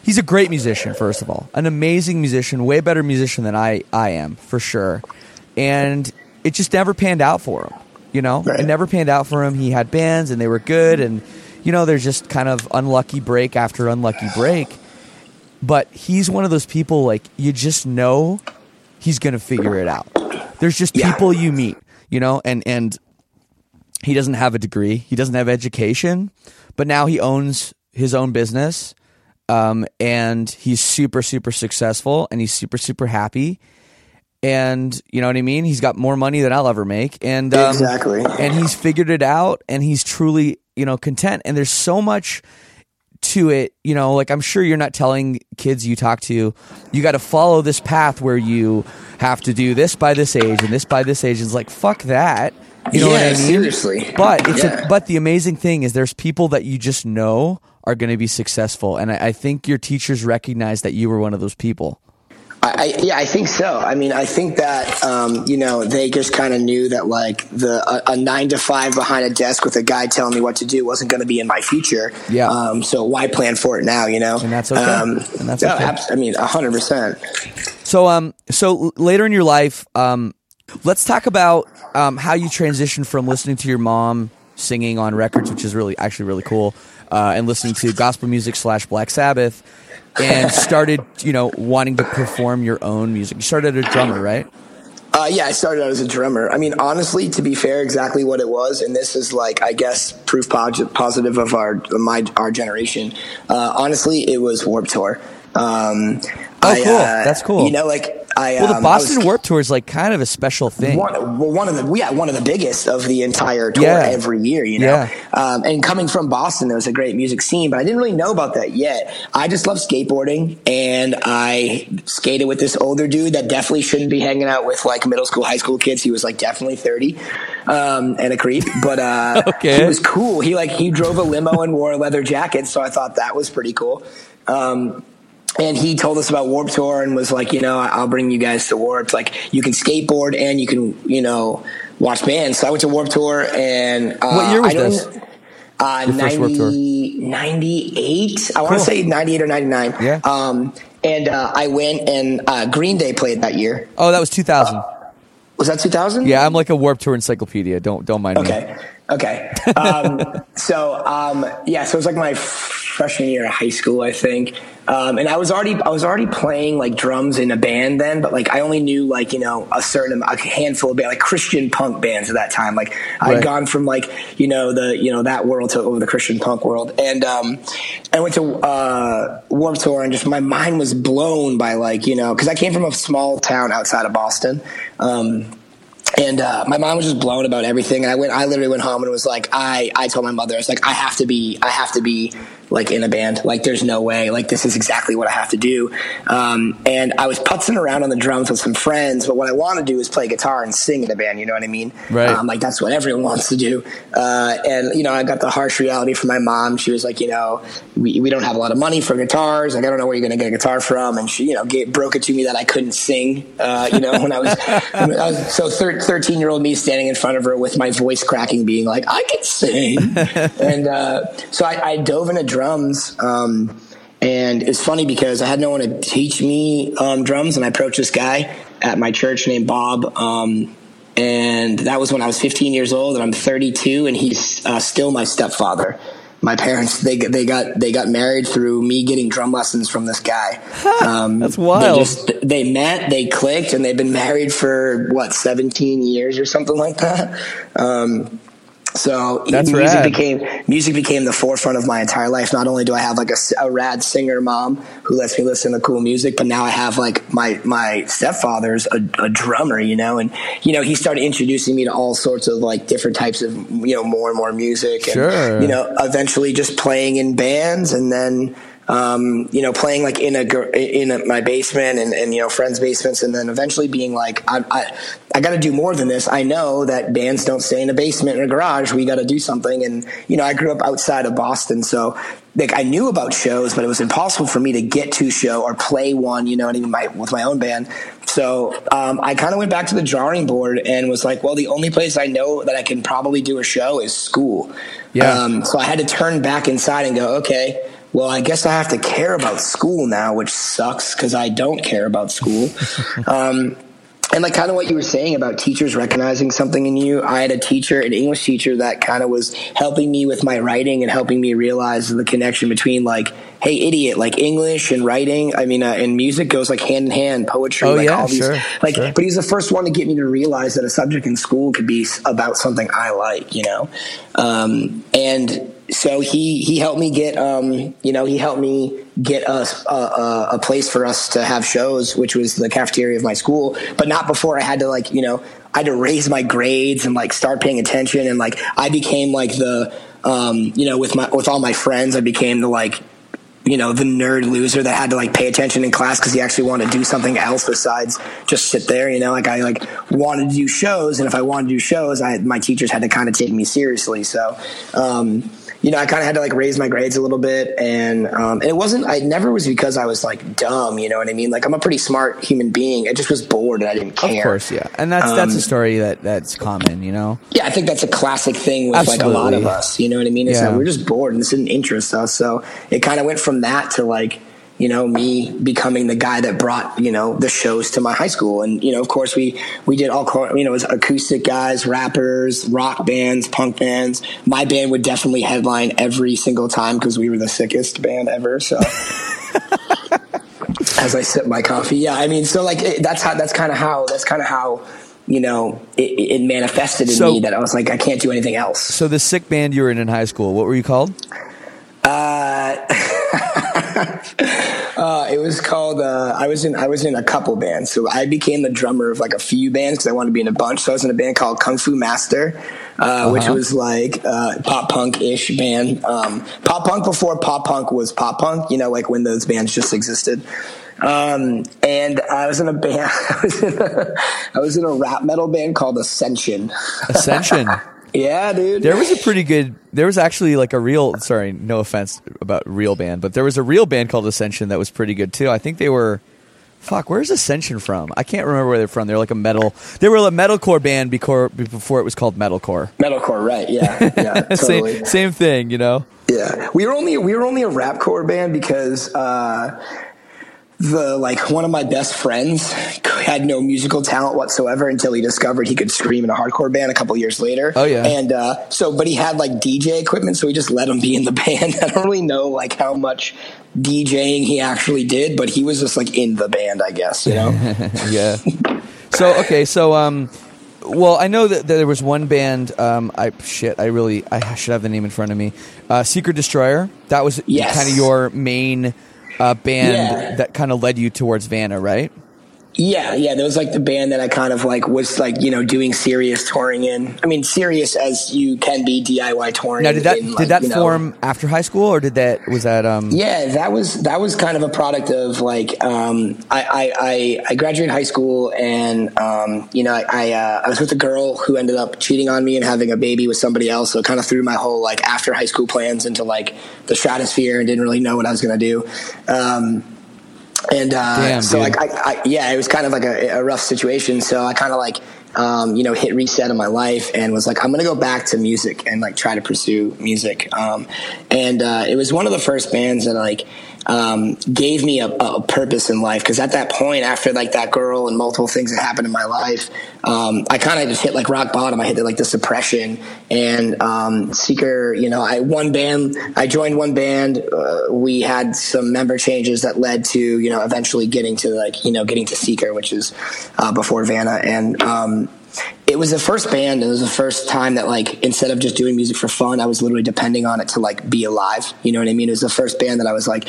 he's a great musician, first of all, an amazing musician, way better musician than I, I am for sure. And it just never panned out for him. You know, right. it never panned out for him. He had bands and they were good, and you know, there's just kind of unlucky break after unlucky break. But he's one of those people like you just know he's going to figure it out. There's just yeah. people you meet, you know, and and he doesn't have a degree, he doesn't have education, but now he owns his own business, um, and he's super super successful, and he's super super happy and you know what I mean. He's got more money than I'll ever make, and um, exactly, and he's figured it out, and he's truly you know content. And there's so much to it, you know. Like I'm sure you're not telling kids you talk to, you got to follow this path where you have to do this by this age and this by this age. It's like fuck that. You know yeah, what I mean? Seriously, but it's yeah. a, but the amazing thing is there's people that you just know are going to be successful, and I, I think your teachers recognize that you were one of those people. I, yeah, I think so. I mean, I think that um, you know they just kind of knew that like the a, a, nine to five behind a desk with a guy telling me what to do wasn't going to be in my future. Yeah. Um, so why plan for it now? You know, and that's okay. Um, and that's okay. abs- I mean, hundred percent. So um, so later in your life, um, let's talk about um how you transitioned from listening to your mom singing on records, which is really actually really cool, uh, and listening to gospel music slash Black Sabbath and started, you know, wanting to perform your own music. You started as a drummer, right? Uh, yeah, I started out as a drummer. I mean, honestly, to be fair, exactly what it was, and this is like, I guess, proof positive of our my our generation. Uh, honestly, it was Warped Tour. Um, oh, I, cool. Uh, That's cool. You know, like I, well, the um, Boston was, Warped Tour is like kind of a special thing. One, well, one of the yeah, one of the biggest of the entire tour Yeah. every year. You know, Yeah. um, and coming from Boston, there was a great music scene, but I didn't really know about that yet. I just love skateboarding, and I skated with this older dude that definitely shouldn't be hanging out with like middle school, high school kids. He was like definitely thirty um, and a creep, but uh, <laughs> Okay. he was cool. He like he drove a limo and wore a leather jacket, so I thought that was pretty cool. Um, and he told us about Warp Tour and was like, you know, I'll bring you guys to Warped. Like, you can skateboard and you can, you know, watch bands. So I went to Warp Tour and uh, What year was I this? Uh, first Warped Tour? 90, 98. I want to say 98 or 99. Yeah. Um, and uh, I went and uh, Green Day played that year. Oh, that was 2000. Was that 2000? yeah, I'm like a Warped Tour encyclopedia. Don't don't mind me. Okay. Okay. Um, <laughs> so um, yeah, so it was like my freshman year of high school, I think. Um, and I was already I was already playing like drums in a band then, but like I only knew like you know a certain a handful of band, like Christian punk bands at that time. Like Right. I'd gone from like you know the you know that world to over the Christian punk world, and um, I went to uh, Warped Tour, and just my mind was blown by like you know because I came from a small town outside of Boston. Um, and uh, my mom was just blown about everything. And I went, I literally went home and was like, I, I told my mother, I was like, I have to be, I have to be like in a band. Like, there's no way. Like, this is exactly what I have to do. Um, and I was putzing around on the drums with some friends, but what I want to do is play guitar and sing in a band. You know what I mean? Right. Um, like that's what everyone wants to do. Uh, and you know, I got the harsh reality from my mom. She was like, you know, we, we don't have a lot of money for guitars. Like, I don't know where you're going to get a guitar from. And she, you know, gave, broke it to me that I couldn't sing. Uh, you know, when I was, when I was so thir- 13 year old me standing in front of her with my voice cracking, being like, I can sing. <laughs> and uh, so I, I dove into drums. Um, and it's funny because I had no one to teach me um, drums, and I approached this guy at my church named Bob. Um, and that was when I was 15 years old, and I'm 32, and he's uh, still my stepfather. My parents they they got they got married through me getting drum lessons from this guy. <laughs> Um, That's wild. They, just, they met, they clicked, and they've been married for what 17 years or something like that. Um, so That's music rad. became music became the forefront of my entire life. Not only do I have like a, a rad singer mom who lets me listen to cool music, but now I have like my my stepfather's a, a drummer, you know, and you know he started introducing me to all sorts of like different types of you know more and more music, and Sure. you know eventually just playing in bands, and then. Um, you know, playing like in a in a, my basement and, and you know friends' basements, and then eventually being like, I I, I got to do more than this. I know that bands don't stay in a basement or a garage. We got to do something. And you know, I grew up outside of Boston, so like I knew about shows, but it was impossible for me to get to show or play one. You know, and even my with my own band. So um, I kind of went back to the drawing board and was like, well, the only place I know that I can probably do a show is school. Yeah. Um, so I had to turn back inside and go, okay, well, I guess I have to care about school now, which sucks because I don't care about school. <laughs> um, and like kind of what you were saying about teachers recognizing something in you, I had a teacher, an English teacher, that kind of was helping me with my writing and helping me realize the connection between like, hey, idiot, like English and writing. I mean, uh, and music goes like hand in hand. Poetry, Oh, like yeah, all these, sure, like. sure. But he's the first one to get me to realize that a subject in school could be about something I like, you know. Um, and so he he helped me get um, you know he helped me get us a, a, a place for us to have shows, which was the cafeteria of my school, but not before I had to like you know I had to raise my grades and like start paying attention. And like I became like the um, you know with my with all my friends I became the like you know the nerd loser that had to like pay attention in class because he actually wanted to do something else besides just sit there you know? Like i like wanted to do shows. And if i wanted to do shows i my teachers had to kind of take me seriously. So um you know i kind of had to like raise my grades a little bit and um and it wasn't i never was because i was like dumb you know what i mean like i'm a pretty smart human being i just was bored and i didn't care. Of course, yeah, and that's that's Um, a story that that's common, you know. yeah, I think that's a classic thing with like a lot of us. You know what I mean? It's Yeah. that we're just bored and this didn't interest us. So it kind of went from that to like, you know, me becoming the guy that brought, you know, the shows to my high school. And, you know, of course we, we did all, you know, it was acoustic guys, rappers, rock bands, punk bands. My band would definitely headline every single time because we were the sickest band ever. So <laughs> as I sip my coffee. Yeah, I mean, so like it, that's how that's kind of how that's kind of how you know it, it manifested in So- me that I was like I can't do anything else. So the sick band you were in in high school, what were you called? Uh, <laughs> <laughs> uh, it was called. Uh, I was in. I was in a couple bands. So I became the drummer of like a few bands because I wanted to be in a bunch. So I was in a band called Kung Fu Master, uh, which Uh-huh. was like uh, pop punk ish band. Um, pop punk before pop punk was pop punk. You know, like when those bands just existed. Um, and I was in a band. <laughs> I was in a, I was in a rap metal band called Ascension. Ascension. <laughs> yeah, dude. There was a pretty good. There was actually like a real. Sorry, no offense about real band, but there was a real band called Ascension that was pretty good too. I think they were. Fuck, where's Ascension from? I can't remember where they're from. They're like a metal. They were a metalcore band before before it was called metalcore. Metalcore, right? Yeah, <laughs> yeah, totally. same same thing, you know. Yeah, we were only we were only a rapcore band because uh, the like one of my best friends had no musical talent whatsoever until he discovered he could scream in a hardcore band a couple years later. Oh, yeah. and uh, so but he had like DJ equipment, so we just let him be in the <laughs> band. I don't really know like how much DJing he actually did, but he was just like in the band, I guess. You know. <laughs> yeah. So okay, so um, well, I know that, that there was one band. Um, I shit, I really I should have the name in front of me. Uh, Secret Destroyer. That was Yes. kind of your main uh, band Yeah. that kind of led you towards Vanna, right? Yeah, yeah, that was like the band that I kind of like was like you know doing serious touring in. I mean, serious as you can be DIY touring. Now, did that in, like, did that you know- form after high school, or did that was that um? Yeah, that was that was kind of a product of like um, I, I, I I graduated high school and um, you know I I, uh, I was with a girl who ended up cheating on me and having a baby with somebody else. So it kind of threw my whole like after high school plans into like the stratosphere and didn't really know what I was going to do. Um, and uh, Damn, so dude. like I, I yeah it was kind of like a, a rough situation so i kind of like um, you know hit reset in my life and was like i'm gonna go back to music and like try to pursue music um, and uh, it was one of the first bands that like um, gave me a, a purpose in life. Because at that point after like that girl and multiple things that happened in my life um, i kind of just hit like rock bottom. I hit like the depression and um, seeker you know i one band i joined one band. Uh, we had some member changes that led to you know eventually getting to like you know getting to seeker which is uh, before vanna. And um, it was the first band and it was the first time that like instead of just doing music for fun i was literally depending on it to like be alive you know what i mean it was the first band that i was like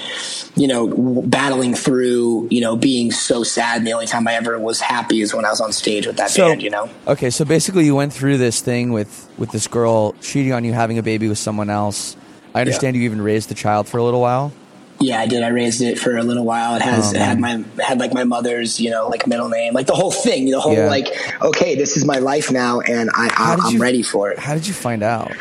you know w- battling through you know being so sad and the only time i ever was happy is when i was on stage with that So band you know okay, so basically you went through this thing with with this girl cheating on you, having a baby with someone else. I understand you even raised the child for a little while. Yeah, I did. I raised it for a little while. It has Oh, it had my had like my mother's, you know, like middle name, like the whole thing. The whole Yeah. like, okay, this is my life now, and I, I I'm you- ready for it. How did you find out?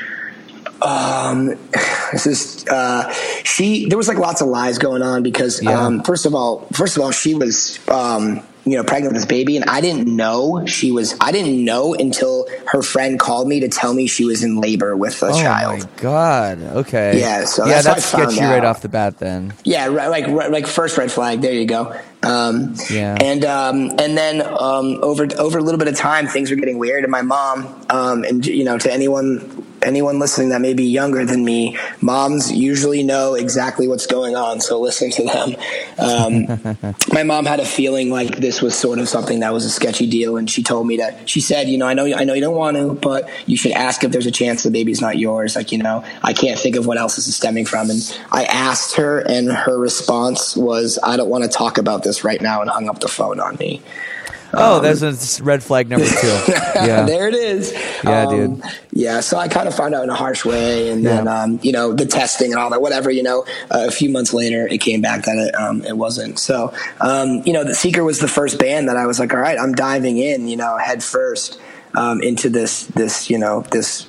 Um, <sighs> this is uh, she. There was like lots of lies going on because Yeah. um, first of all, first of all, she was um, you know pregnant with this baby, and I didn't know she was. I didn't know until her friend called me to tell me she was in labor with a oh child. Oh my god. Okay. Yeah, so yeah, that's that's sketchy right off the bat. Then. Yeah, right, like right, like first red flag. There you go. Um, Yeah. and um, and then um, over over a little bit of time, things were getting weird. And my mom, um, and you know, to anyone anyone listening that may be younger than me, moms usually know exactly what's going on. So listen to them. Um, <laughs> my mom had a feeling like this was sort of something that was a sketchy deal, and she told me that she said, you know, I know I know you don't want to, but you should ask if there's a chance the baby's not yours. Like, you know, I can't think of what else this is stemming from. And I asked her, and her response was, I don't want to talk about this right now, and hung up the phone on me. Oh, that's a red flag number two. <laughs> Yeah. there it is. Yeah, Um, dude. Yeah, so I kind of found out in a harsh way, and then um, you know the testing and all that. Whatever, you know. Uh, a few months later, it came back that it, um, it wasn't. So, um, you know, the Seeker was the first band that I was like, all right, I'm diving in, you know, head first um, into this this you know this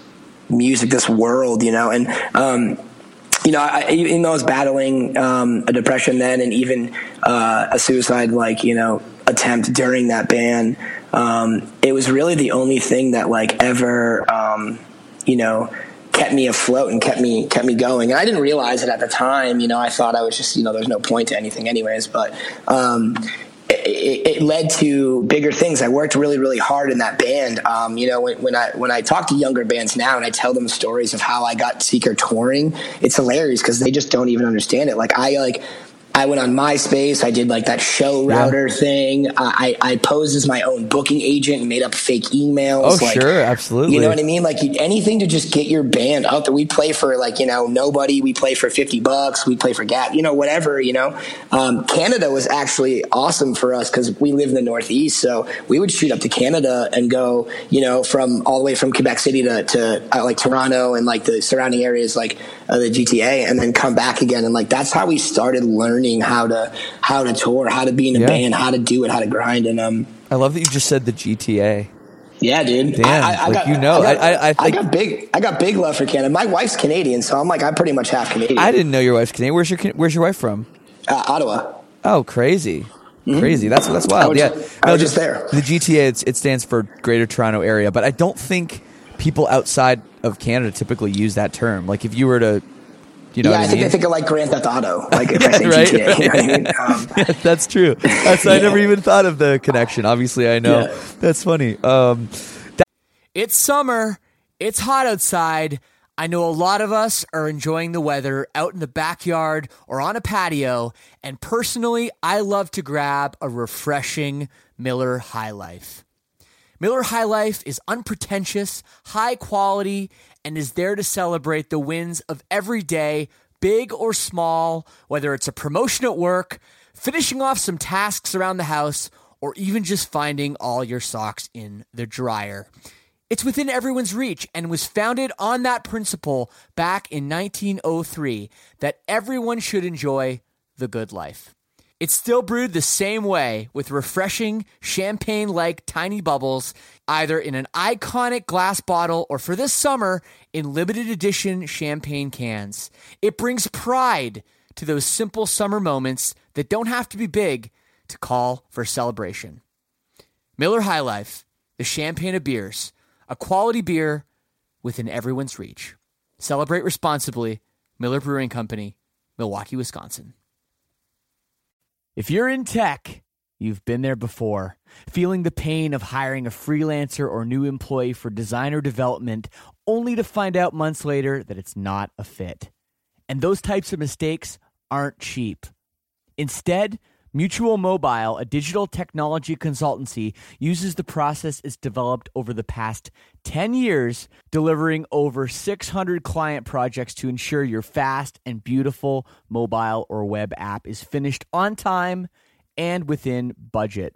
music, this world, you know, and. Um, you know, I, even though I was battling um, a depression then, and even uh, a suicide, like you know, attempt during that ban, um, it was really the only thing that like ever, um, you know, kept me afloat and kept me kept me going. And I didn't realize it at the time. You know, I thought I was just you know, there's no point to anything, anyways. But um, it, it led to bigger things. I worked really, really hard in that band. Um, you know, when, when I when I talk to younger bands now and I tell them stories of how I got Seeker touring, it's hilarious because they just don't even understand it. Like I like I went on MySpace. I did like that show router thing. I, I posed as my own booking agent and made up fake emails. Oh, like, sure, absolutely. You know what I mean? Like anything to just get your band out there. We play for like you know nobody. We play for fifty bucks. We play for Gap. You know whatever. You know, um, Canada was actually awesome for us because we live in the Northeast, so we would shoot up to Canada and go. You know, from all the way from Quebec City to, to uh, like Toronto and like the surrounding areas, like uh, the GTA, and then come back again. And like that's how we started learning how to how to tour, how to be in a Yeah. band, how to do it, how to grind, and um. I love that you just said the GTA. Yeah, dude. Damn, like, you know, I, got, I- I- I got big. I got big love for Canada. My wife's Canadian, so I'm like, I'm pretty much half Canadian. I didn't know your wife's Canadian. Where's your Where's your wife from? uh, Ottawa. Oh, crazy. Crazy. That's that's wild. Mm-hmm. I was yeah. I was just there. The GTA it's, it stands for Greater Toronto Area, but I don't think people outside of Canada typically use that term. Like if you were to you know yeah, what I I think mean? I think of like Grand Theft Auto. Like <laughs> if I say Right? GTA, you know I mean? <laughs> Um, Yeah, that's true. That's I never even thought of the connection. Obviously, I know. Yeah. That's funny. Um, that- It's summer. It's hot outside. I know a lot of us are enjoying the weather out in the backyard or on a patio. And personally, I love to grab a refreshing Miller High Life. Miller High Life is unpretentious, high quality, and is there to celebrate the wins of every day, big or small, whether it's a promotion at work, finishing off some tasks around the house, or even just finding all your socks in the dryer. It's within everyone's reach and was founded on that principle back in 1903 that everyone should enjoy the good life. It's still brewed the same way with refreshing champagne like tiny bubbles, either in an iconic glass bottle or for this summer in limited edition champagne cans. It brings pride to those simple summer moments that don't have to be big to call for celebration. Miller High Life, the champagne of beers, a quality beer within everyone's reach. Celebrate responsibly. Miller Brewing Company, Milwaukee, Wisconsin. If you're in tech, you've been there before, feeling the pain of hiring a freelancer or new employee for designer development only to find out months later that it's not a fit. And those types of mistakes aren't cheap. Instead, Mutual Mobile, a digital technology consultancy, uses the process it's developed over the past 10 years, delivering over 600 client projects to ensure your fast and beautiful mobile or web app is finished on time and within budget.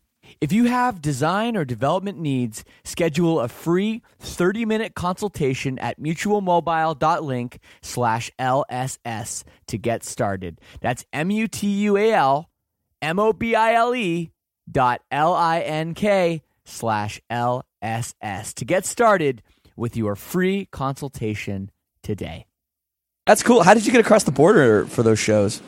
If you have design or development needs, schedule a free 30-minute consultation at mutualmobile.link slash LSS to get started. That's M-U-T-U-A-L M-O-B-I-L-E dot L-I-N-K slash LSS to get started with your free consultation today. that's cool. How did you get across the border for those shows?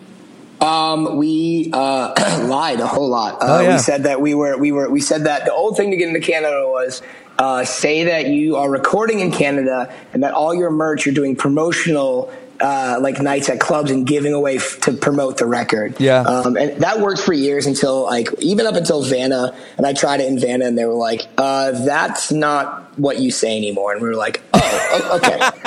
Um, we uh, <clears throat> lied a whole lot. Uh, Oh, yeah. We said that we were we were we said that the old thing to get into Canada was uh, say that you are recording in Canada and that all your merch you're doing promotional. Uh, like nights at clubs and giving away f- to promote the record. Yeah. Um, and that worked for years until like even up until Vanna, and I tried it in Vanna, and they were like, uh, "That's not what you say anymore." And we were like, "Oh, okay." <laughs>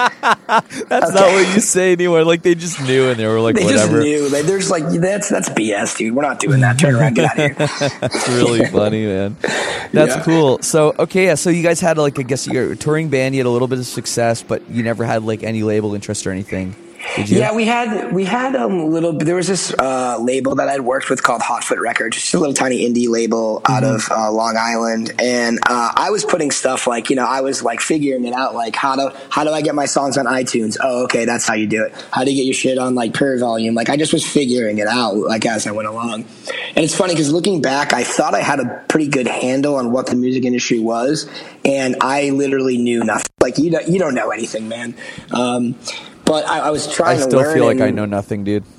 That's not what you say anymore. Like they just knew and they were like, they whatever. just knew. Like, there's like that's that's BS, dude. We're not doing that. Turn around, get out of here. <laughs> That's really <laughs> funny, man. That's Yeah. cool. So, okay, yeah. So you guys had like, I guess you're a touring band. You had a little bit of success, but you never had like any label interest or anything. Yeah, we had we had um, a little. There was this uh, label that I'd worked with called Hotfoot Records, just a little tiny indie label out of uh, Long Island, and uh, I was putting stuff like you know I was like figuring it out, like how to how do I get my songs on iTunes? Oh, okay, that's how you do it. How do you get your shit on like Pure Volume? Like I just was figuring it out like as I went along, and it's funny because looking back, I thought I had a pretty good handle on what the music industry was, and I literally knew nothing. Like you don't you don't know anything, man. Um, but I, I was trying to. I still feel like and- I know nothing, dude. <laughs>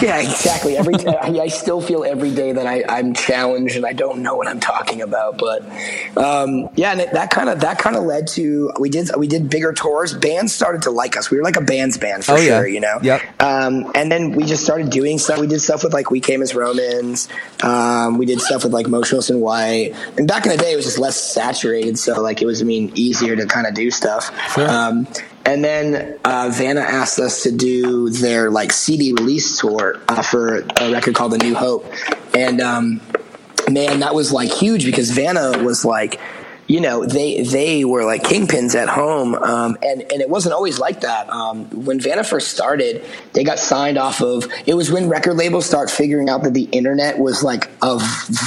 Yeah, exactly. Every I, I still feel every day that I, I'm challenged and I don't know what I'm talking about. But um, yeah, and it, that kind of that kind of led to we did we did bigger tours. Bands started to like us. We were like a bands band for Oh, yeah. sure, you know. Yep. Um, and then we just started doing stuff. We did stuff with like We Came as Romans. Um, we did stuff with like Motionless in White. And back in the day, it was just less saturated, so like it was I mean easier to kind of do stuff. Sure. And then uh, Vanna asked us to do their like CD release tour uh, for a record called The New Hope, and um, man, that was like huge because Vanna was like, you know, they they were like kingpins at home, um, and and it wasn't always like that. Um, when Vanna first started, they got signed off of. It was when record labels start figuring out that the internet was like a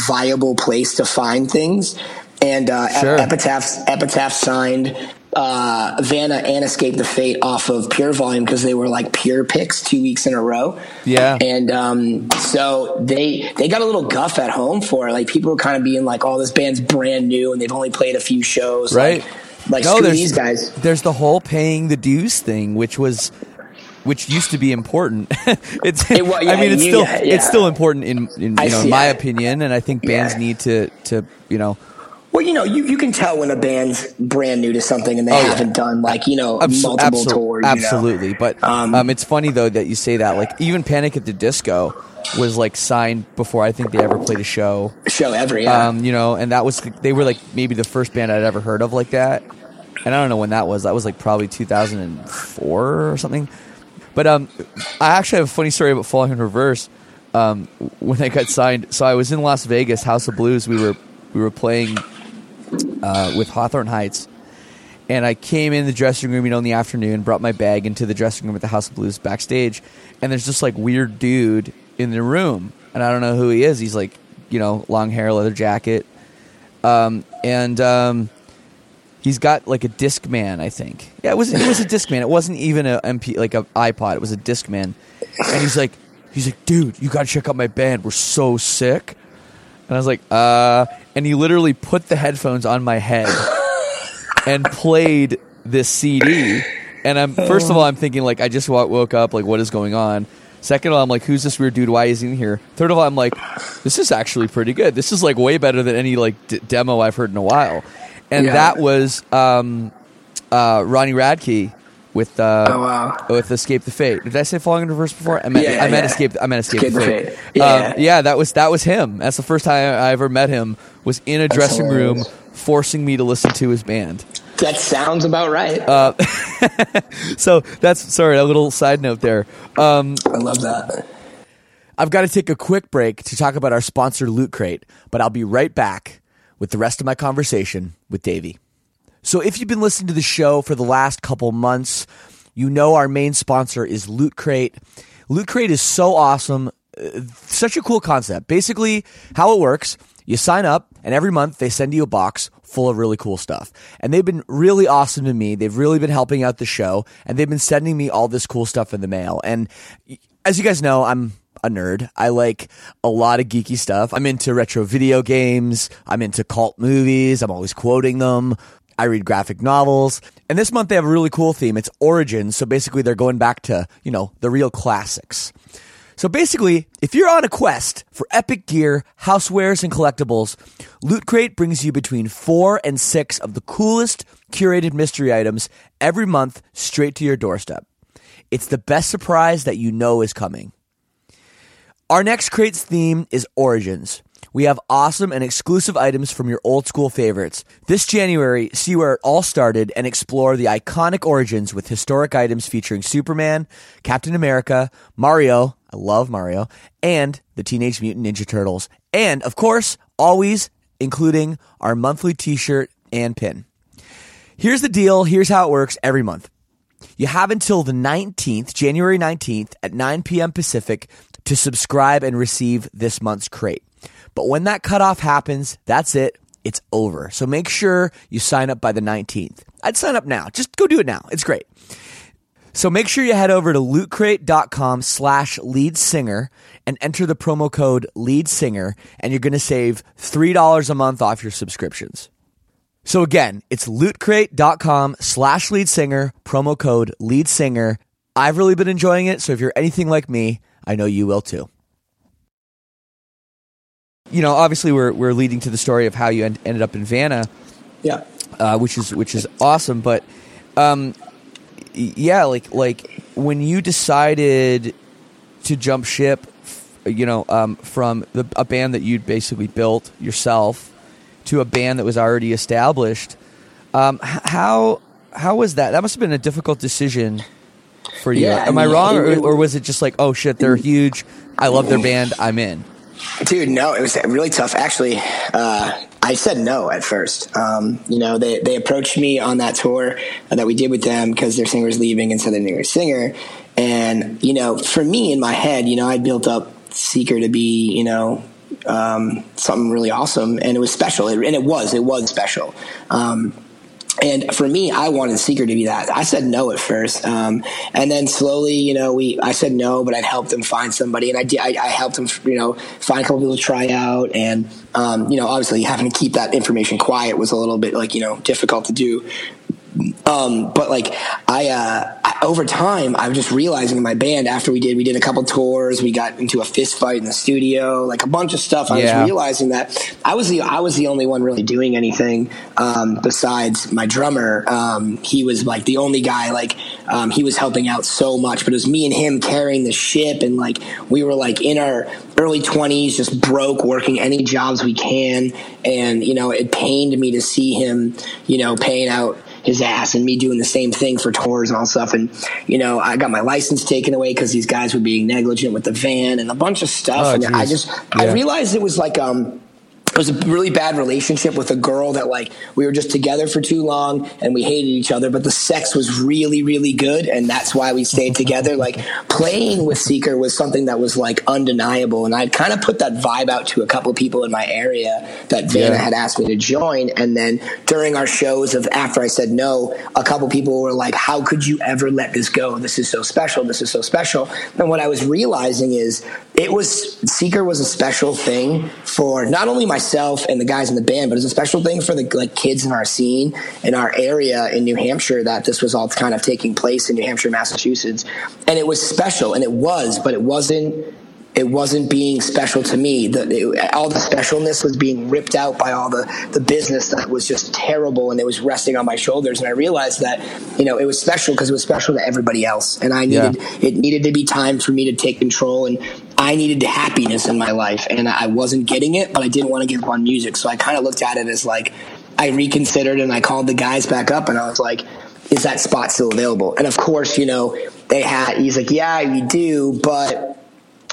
viable place to find things, and uh, Sure. Epitaph Epitaph signed uh, Vanna and Escape the Fate off of Pure Volume because they were like pure picks two weeks in a row. Yeah. and um, so they they got a little guff at home for it. Like people were kind of being like, "Oh, this band's brand new and they've only played a few shows." Right. Like, like screw these guys. There's the whole paying the dues thing, which was which used to be important. <laughs> it's It wa- yeah, I mean it's still yeah, yeah. it's still important in, in you know in my opinion and I think bands need to to you know Well, you know, you, you can tell when a band's brand new to something and they Oh, yeah. haven't done like you know Abso- multiple absol- tours. you know? Absolutely, but um, Um, it's funny though that you say that. Like even Panic at the Disco was like signed before I think they ever played a show. show ever. Yeah. Um, you know, and that was they were like maybe the first band I'd ever heard of like that. And I don't know when that was. That was like probably 2004 or something. But um, I actually have a funny story about Falling in Reverse. Um, when I got signed, so I was in Las Vegas, House of Blues. We were we were playing uh, with Hawthorne Heights, and I came in the dressing room, you know, in the afternoon, brought my bag into the dressing room at the House of Blues backstage, and there's this like weird dude in the room, and I don't know who he is. He's like, you know, long hair, leather jacket, um, and um, he's got like a Discman, I think. Yeah, it was it was a Discman. It wasn't even a MP like a iPod. It was a Discman, and he's like, he's like, dude, you got to check out my band. We're so sick. And I was like, uh, and he literally put the headphones on my head and played this CD. And I'm first of all, I'm thinking like, I just woke up. Like, what is going on? Second of all, I'm like, who's this weird dude? Why is he in here? Third of all, I'm like, this is actually pretty good. This is like way better than any like d- demo I've heard in a while. And Yeah. that was um, uh, Ronnie Radke with uh, Oh, wow. with Escape the Fate. Did I say Falling in Reverse before? I meant Yeah, I meant yeah. Escape. I meant Escape, Escape the the Fate. Fate. Yeah. Um, yeah, that was that was him. That's the first time I ever met him. Was in a dressing room, forcing me to listen to his band. that sounds about right. Uh, <laughs> So that's sorry. A little side note there. Um, I love that. I've got to take a quick break to talk about our sponsor, Loot Crate, but I'll be right back with the rest of my conversation with Davey. So, if you've been listening to the show for the last couple months, you know our main sponsor is Loot Crate. Loot Crate is so awesome, uh, such a cool concept. Basically, how it works you sign up, and every month they send you a box full of really cool stuff. And they've been really awesome to me. They've really been helping out the show, and they've been sending me all this cool stuff in the mail. And as you guys know, I'm a nerd. I like a lot of geeky stuff. I'm into retro video games. I'm into cult movies. I'm always quoting them. I read graphic novels. And this month they have a really cool theme. It's origins. So basically they're going back to, you know, the real classics. So basically, if you're on a quest for epic gear, housewares, and collectibles, Loot Crate brings you between four and six of the coolest curated mystery items every month straight to your doorstep. It's the best surprise that you know is coming. Our next crate's theme is Origins. We have awesome and exclusive items from your old school favorites. This January, see where it all started and explore the iconic origins with historic items featuring Superman, Captain America, Mario, I love Mario, and the Teenage Mutant Ninja Turtles. And, of course, always including our monthly t shirt and pin. Here's the deal. Here's how it works every month. You have until the 19th, January 19th at 9 p.m. Pacific to subscribe and receive this month's crate. But when that cutoff happens, that's it. It's over. So make sure you sign up by the 19th. I'd sign up now. Just go do it now. It's great. So make sure you head over to lootcrate.com slash lead singer and enter the promo code lead singer and you're going to save $3 a month off your subscriptions. So again, it's lootcrate.com slash lead singer, promo code lead singer. I've really been enjoying it. So if you're anything like me, I know you will too. You know, obviously, we're we're leading to the story of how you en- ended up in Vanna, Yeah. uh, which is which is awesome. But um, yeah, like like when you decided to jump ship, f- you know, um, from the, a band that you'd basically built yourself to a band that was already established, um, h- how how was that? That must have been a difficult decision for you. Yeah, Am I I wrong, it- or, or was it just like, oh shit, they're huge. I love their band. I'm in. Dude, no, it was really tough. Actually, uh, I said no at first. Um, you know, they, they approached me on that tour that we did with them because their singer was leaving and so they needed a singer. And, you know, for me in my head, you know, I built up Seeker to be, you know, um, something really awesome and it was special. It, and it was, it was special. Um, and for me, I wanted Seeker to be that. I said no at first, um, and then slowly, you know, we I said no, but I'd help them find somebody, and I did. I, I helped them, you know, find a couple people to try out, and um, you know, obviously having to keep that information quiet was a little bit like you know difficult to do. Um, but like I, uh, I, over time, I was just realizing in my band after we did, we did a couple tours, we got into a fist fight in the studio, like a bunch of stuff. I Yeah. was realizing that I was the, I was the only one really doing anything, um, besides my drummer. Um, he was like the only guy, like, um, he was helping out so much, but it was me and him carrying the ship. And like, we were like in our early twenties, just broke working any jobs we can. And, you know, it pained me to see him, you know, paying out, his ass and me doing the same thing for tours and all stuff. And, you know, I got my license taken away because these guys were being negligent with the van and a bunch of stuff. Oh, and I geez. just, I realized it was like, um, was a really bad relationship with a girl that like we were just together for too long and we hated each other but the sex was really really good and that's why we stayed <laughs> together. Like playing with seeker was something that was like undeniable and i'd kind of put that vibe out to a couple people in my area that vanna Yeah. had asked me to join and then during our shows of after i said no a couple people were like how could you ever let this go? This is so special. This is so special. And what i was realizing is it was seeker was a special thing for not only myself and the guys in the band but it's a special thing for the like kids in our scene in our area in new hampshire that this was all kind of taking place in new hampshire massachusetts. And it was special and it was but it wasn't it wasn't being special to me. The, it, all the specialness was being ripped out by all the, the business that was just terrible and it was resting on my shoulders. And I realized that, you know, it was special because it was special to everybody else. And I Yeah. needed, it needed to be time for me to take control and I needed happiness in my life and I wasn't getting it, but I didn't want to give up on music. So I kind of looked at it as like, I reconsidered and I called the guys back up and I was like, is that spot still available? And of course, you know, they had, he's like, yeah, we do, but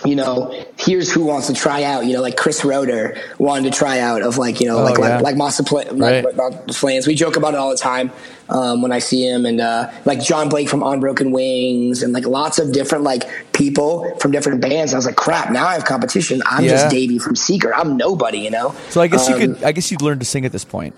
you know, here's who wants to try out. You know, like Chris Roetter wanted to try out of like, you know, Oh, like, yeah. like like Massa Pla- Right. like, like Flans. We joke about it all the time um, when I see him, and uh, like John Blake from Unbroken Wings, and like lots of different like people from different bands. I was like, crap, now I have competition. I'm Yeah. just Davey from Seeker. I'm nobody, you know. So I guess you Um, could. I guess you'd learn to sing at this point.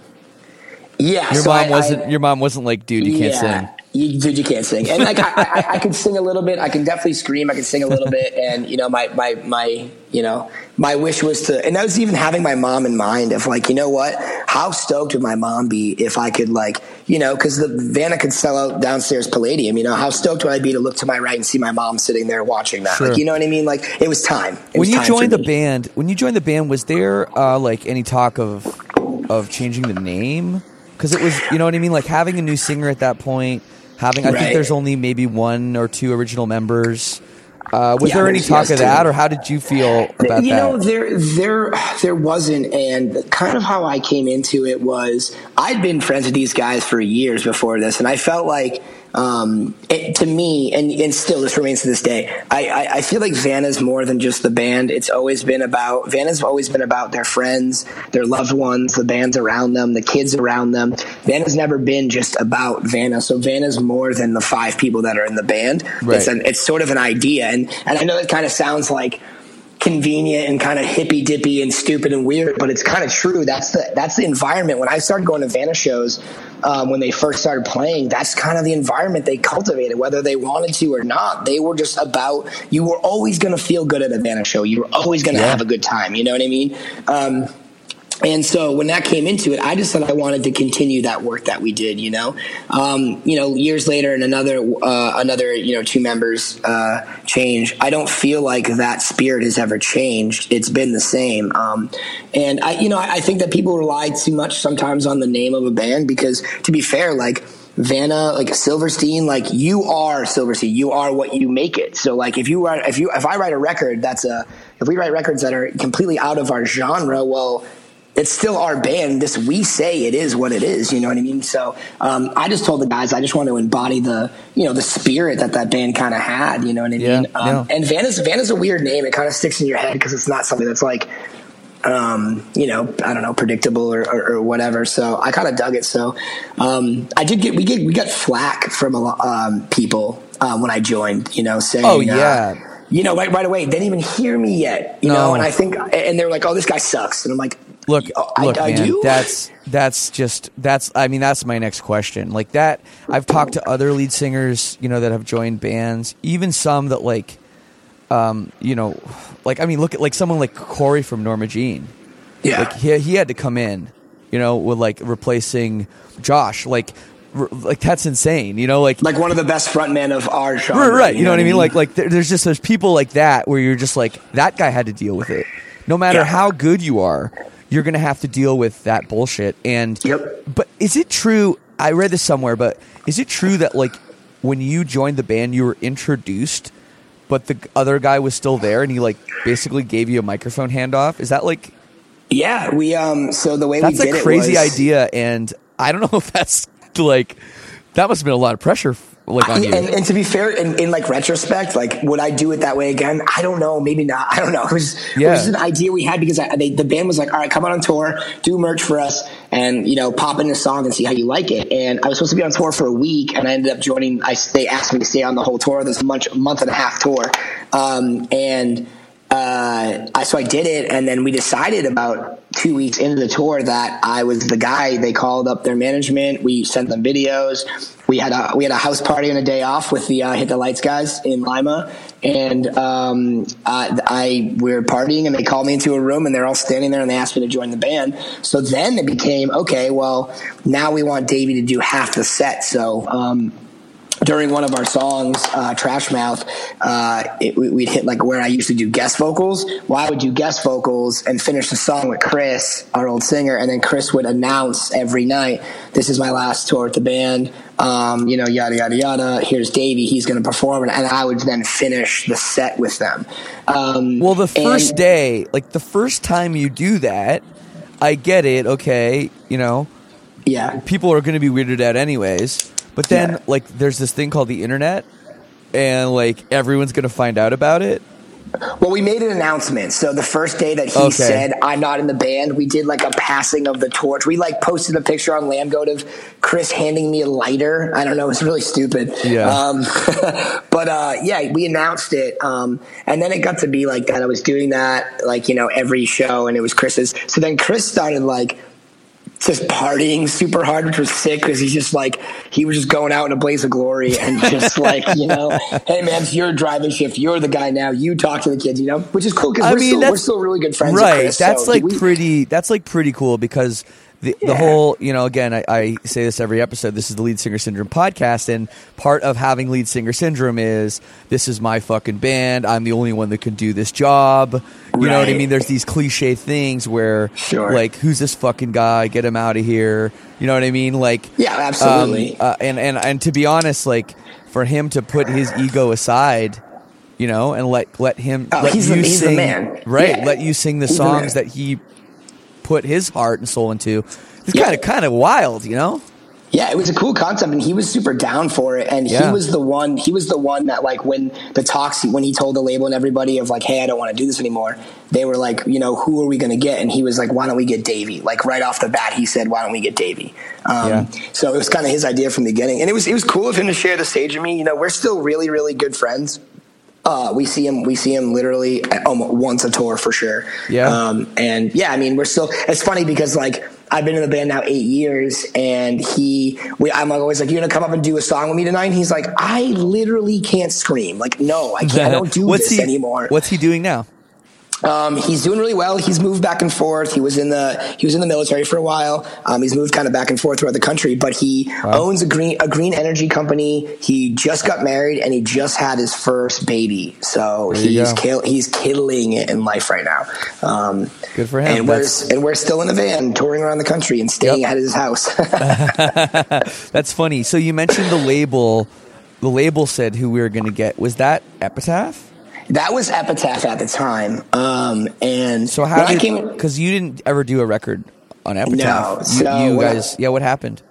Yeah, Your so mom I- I- wasn't. your mom wasn't like, dude, you can't sing. You, dude, you can't sing. And like I, I, I can sing a little bit. I can definitely scream. I can sing a little bit. And you know, my my my you know, my wish was to. And I was even having my mom in mind of like, you know what? How stoked would my mom be if I could like, you know, because the Vanna could sell out downstairs Palladium. You know, how stoked would I be to look to my right and see my mom sitting there watching that? Sure. Like, you know what I mean? Like, it was time. It when was you time joined the band, when you joined the band, was there uh, like any talk of of changing the name? Because it was, you know what I mean, like having a new singer at that point. Having, I think there's only maybe one or two original members. Uh, was Yeah, there any talk of too. that, or how did you feel about it? you that? know there there there wasn't and kind of how i came into it was i'd been friends with these guys for years before this and i felt like um, it, to me and, and still this remains to this day I, I, I feel like vanna's more than just the band. It's always been about vanna's always been about their friends their loved ones the bands around them the kids around them. Vanna's never been just about vanna. So vanna's more than the five people that are in the band. Right. it's, an, it's sort of an idea. And, and i know it kind of sounds like convenient and kind of hippy dippy and stupid and weird, but it's kind of true. That's the that's the environment. When I started going to Vanna shows, um, when they first started playing, that's kind of the environment they cultivated, whether they wanted to or not. They were just about. You were always going to feel good at a Vanna show. You were always going to Yeah. have a good time. You know what I mean? Um, and so when that came into it, I just said I wanted to continue that work that we did. You know, um, you know, years later, and another uh, another you know two members uh, change. I don't feel like that spirit has ever changed. It's been the same. Um, and I, you know, I, I think that people rely too much sometimes on the name of a band because, to be fair, like. Vanna, like Silverstein, like you are Silverstein. You are what you make it. So like if you write, if you, if I write a record, that's a, if we write records that are completely out of our genre, well, it's still our band. This we say it is what it is. You know what I mean? So um, I just told the guys I just want to embody the you know the spirit that that band kind of had. You know what I Yeah, mean? Um, yeah. And Vanna's Vanna's a weird name. It kind of sticks in your head because it's not something that's like um, you know, I don't know, predictable or, or, or whatever. So I kind of dug it. So um, I did get we get we got flack from a lot um, people um, when I joined. You know, saying, Oh, uh, yeah. you know, right right away. They didn't even hear me yet. You No. know, and I think and they're like, "Oh, this guy sucks," and I'm like, Look, "Oh, I, look, I man. do." That's that's just that's. I mean, that's my next question. Like that, I've talked to other lead singers, you know, that have joined bands, even some that like, um, you know, like I mean, look at like someone like Corey from Norma Jean. yeah. Like he he had to come in, you know, with like replacing Josh. Like, r- like that's insane. You know, like like one of the best frontmen of our genre. Right, right. You know what I mean? Like, like there, there's just there's people like that where you're just like that guy had to deal with it. No matter how good you are, you're gonna have to deal with that bullshit. And Yep. But is it true? I read this somewhere, but is it true that like when you joined the band, you were introduced, but the other guy was still there, and he like basically gave you a microphone handoff? Is that like yeah, we um. So the way that's we did a crazy was, idea? And I don't know <laughs> if that's like that must have been a lot of pressure, like on you. And, and to be fair, in, in like retrospect, like would I do it that way again? I don't know. Maybe not. I don't know. It was, it was just an idea we had because I, they, the band was like, "All right, come out on tour, do merch for us, and you know, pop in a song and see how you like it." And I was supposed to be on tour for a week, and I ended up joining. I they asked me to stay on the whole tour, this month month and a half tour, um, and uh, I so I did it, and then we decided about two weeks into the tour that I was the guy. They called up their management. We sent them videos. We had a we had a house party on a day off with the uh, Hit the Lights guys in Lima, and um, I, I we were partying, and they called me into a room, and they're all standing there, and they asked me to join the band. So then it became okay. Well, now we want Davey to do half the set. So. Um, during one of our songs, uh, Trash Mouth, uh, it, we- we'd hit like where I used to do guest vocals. Why I would do guest vocals and finish the song with Chris, our old singer, and then Chris would announce every night, "This is my last tour with the band." Um, you know, yada yada yada. Here's Davey; he's going to perform, and, and I would then finish the set with them. Um, Well, the first and- day, like the first time you do that, I get it. Okay, you know, yeah, people are going to be weirded out anyways. But then, Yeah. like, there's this thing called the internet, and like everyone's going to find out about it. Well, we made an announcement. So the first day that he Okay. said, I'm not in the band, we did like a passing of the torch. We like posted a picture on Lambgoat of Chris handing me a lighter. I don't know. It was really stupid. Yeah. Um, <laughs> but uh, yeah, we announced it. Um, and then it got to be like that. I was doing that like, you know, every show and it was Chris's. So then Chris started like, just partying super hard, which was sick because he's just like he was just going out in a blaze of glory and just <laughs> like you know, hey man, it's your driving shift. You're the guy now. You talk to the kids, you know, which is cool because we're, mean, still, we're still really good friends. with right? Chris, that's so like we- pretty. That's like pretty cool because the the whole you know again I, I say this every episode. This is the lead singer syndrome podcast, and part of having lead singer syndrome is this is my fucking band. I'm the only one that can do this job. You know what I mean? There's these cliche things where Sure. like who's this fucking guy? Get him out of here. You know what I mean? Like Yeah, absolutely. Um, uh, and and and to be honest, like for him to put his ego aside. You know, and let let him Oh, let he's you the- he's the sing man. right. Yeah. Let you sing the He's songs man. that he put his heart and soul into. It's Yeah. kind of kind of wild, you know. Yeah, it was a cool concept, and he was super down for it. And Yeah. he was the one. He was the one that like when the talks when he told the label and everybody of like, "Hey, I don't want to do this anymore." They were like, "You know, who are we going to get?" And he was like, "Why don't we get Davey?" Like right off the bat, he said, "Why don't we get Davey?" Um, Yeah. So it was kind of his idea from the beginning, and it was it was cool of him to share the stage with me. You know, we're still really really good friends. Uh, we see him. We see him literally almost once a tour for sure. Yeah. Um, and yeah, I mean, we're still. It's funny because like I've been in the band now eight years, and he. We, I'm always like, "You're gonna come up and do a song with me tonight?" And he's like, "I literally can't scream. Like, no, I can't. I <laughs> don't do what's this he anymore." What's he doing now? Um, he's doing really well. He's moved back and forth. He was in the he was in the military for a while. Um, he's moved kind of back and forth throughout the country, but he owns a green a green energy company. He just got married and he just had his first baby. So There he's kill, he's killing it in life right now. Um, Good for him. And we're and we're still in a van touring around the country and staying Yep. at his house. <laughs> <laughs> That's funny. So you mentioned the label. The label said who we were going to get. Was that Epitaph? That was Epitaph at the time. Um, and So how when I did? came, Because you didn't ever do a record on Epitaph. No. So you, you I- guys. yeah. What happened?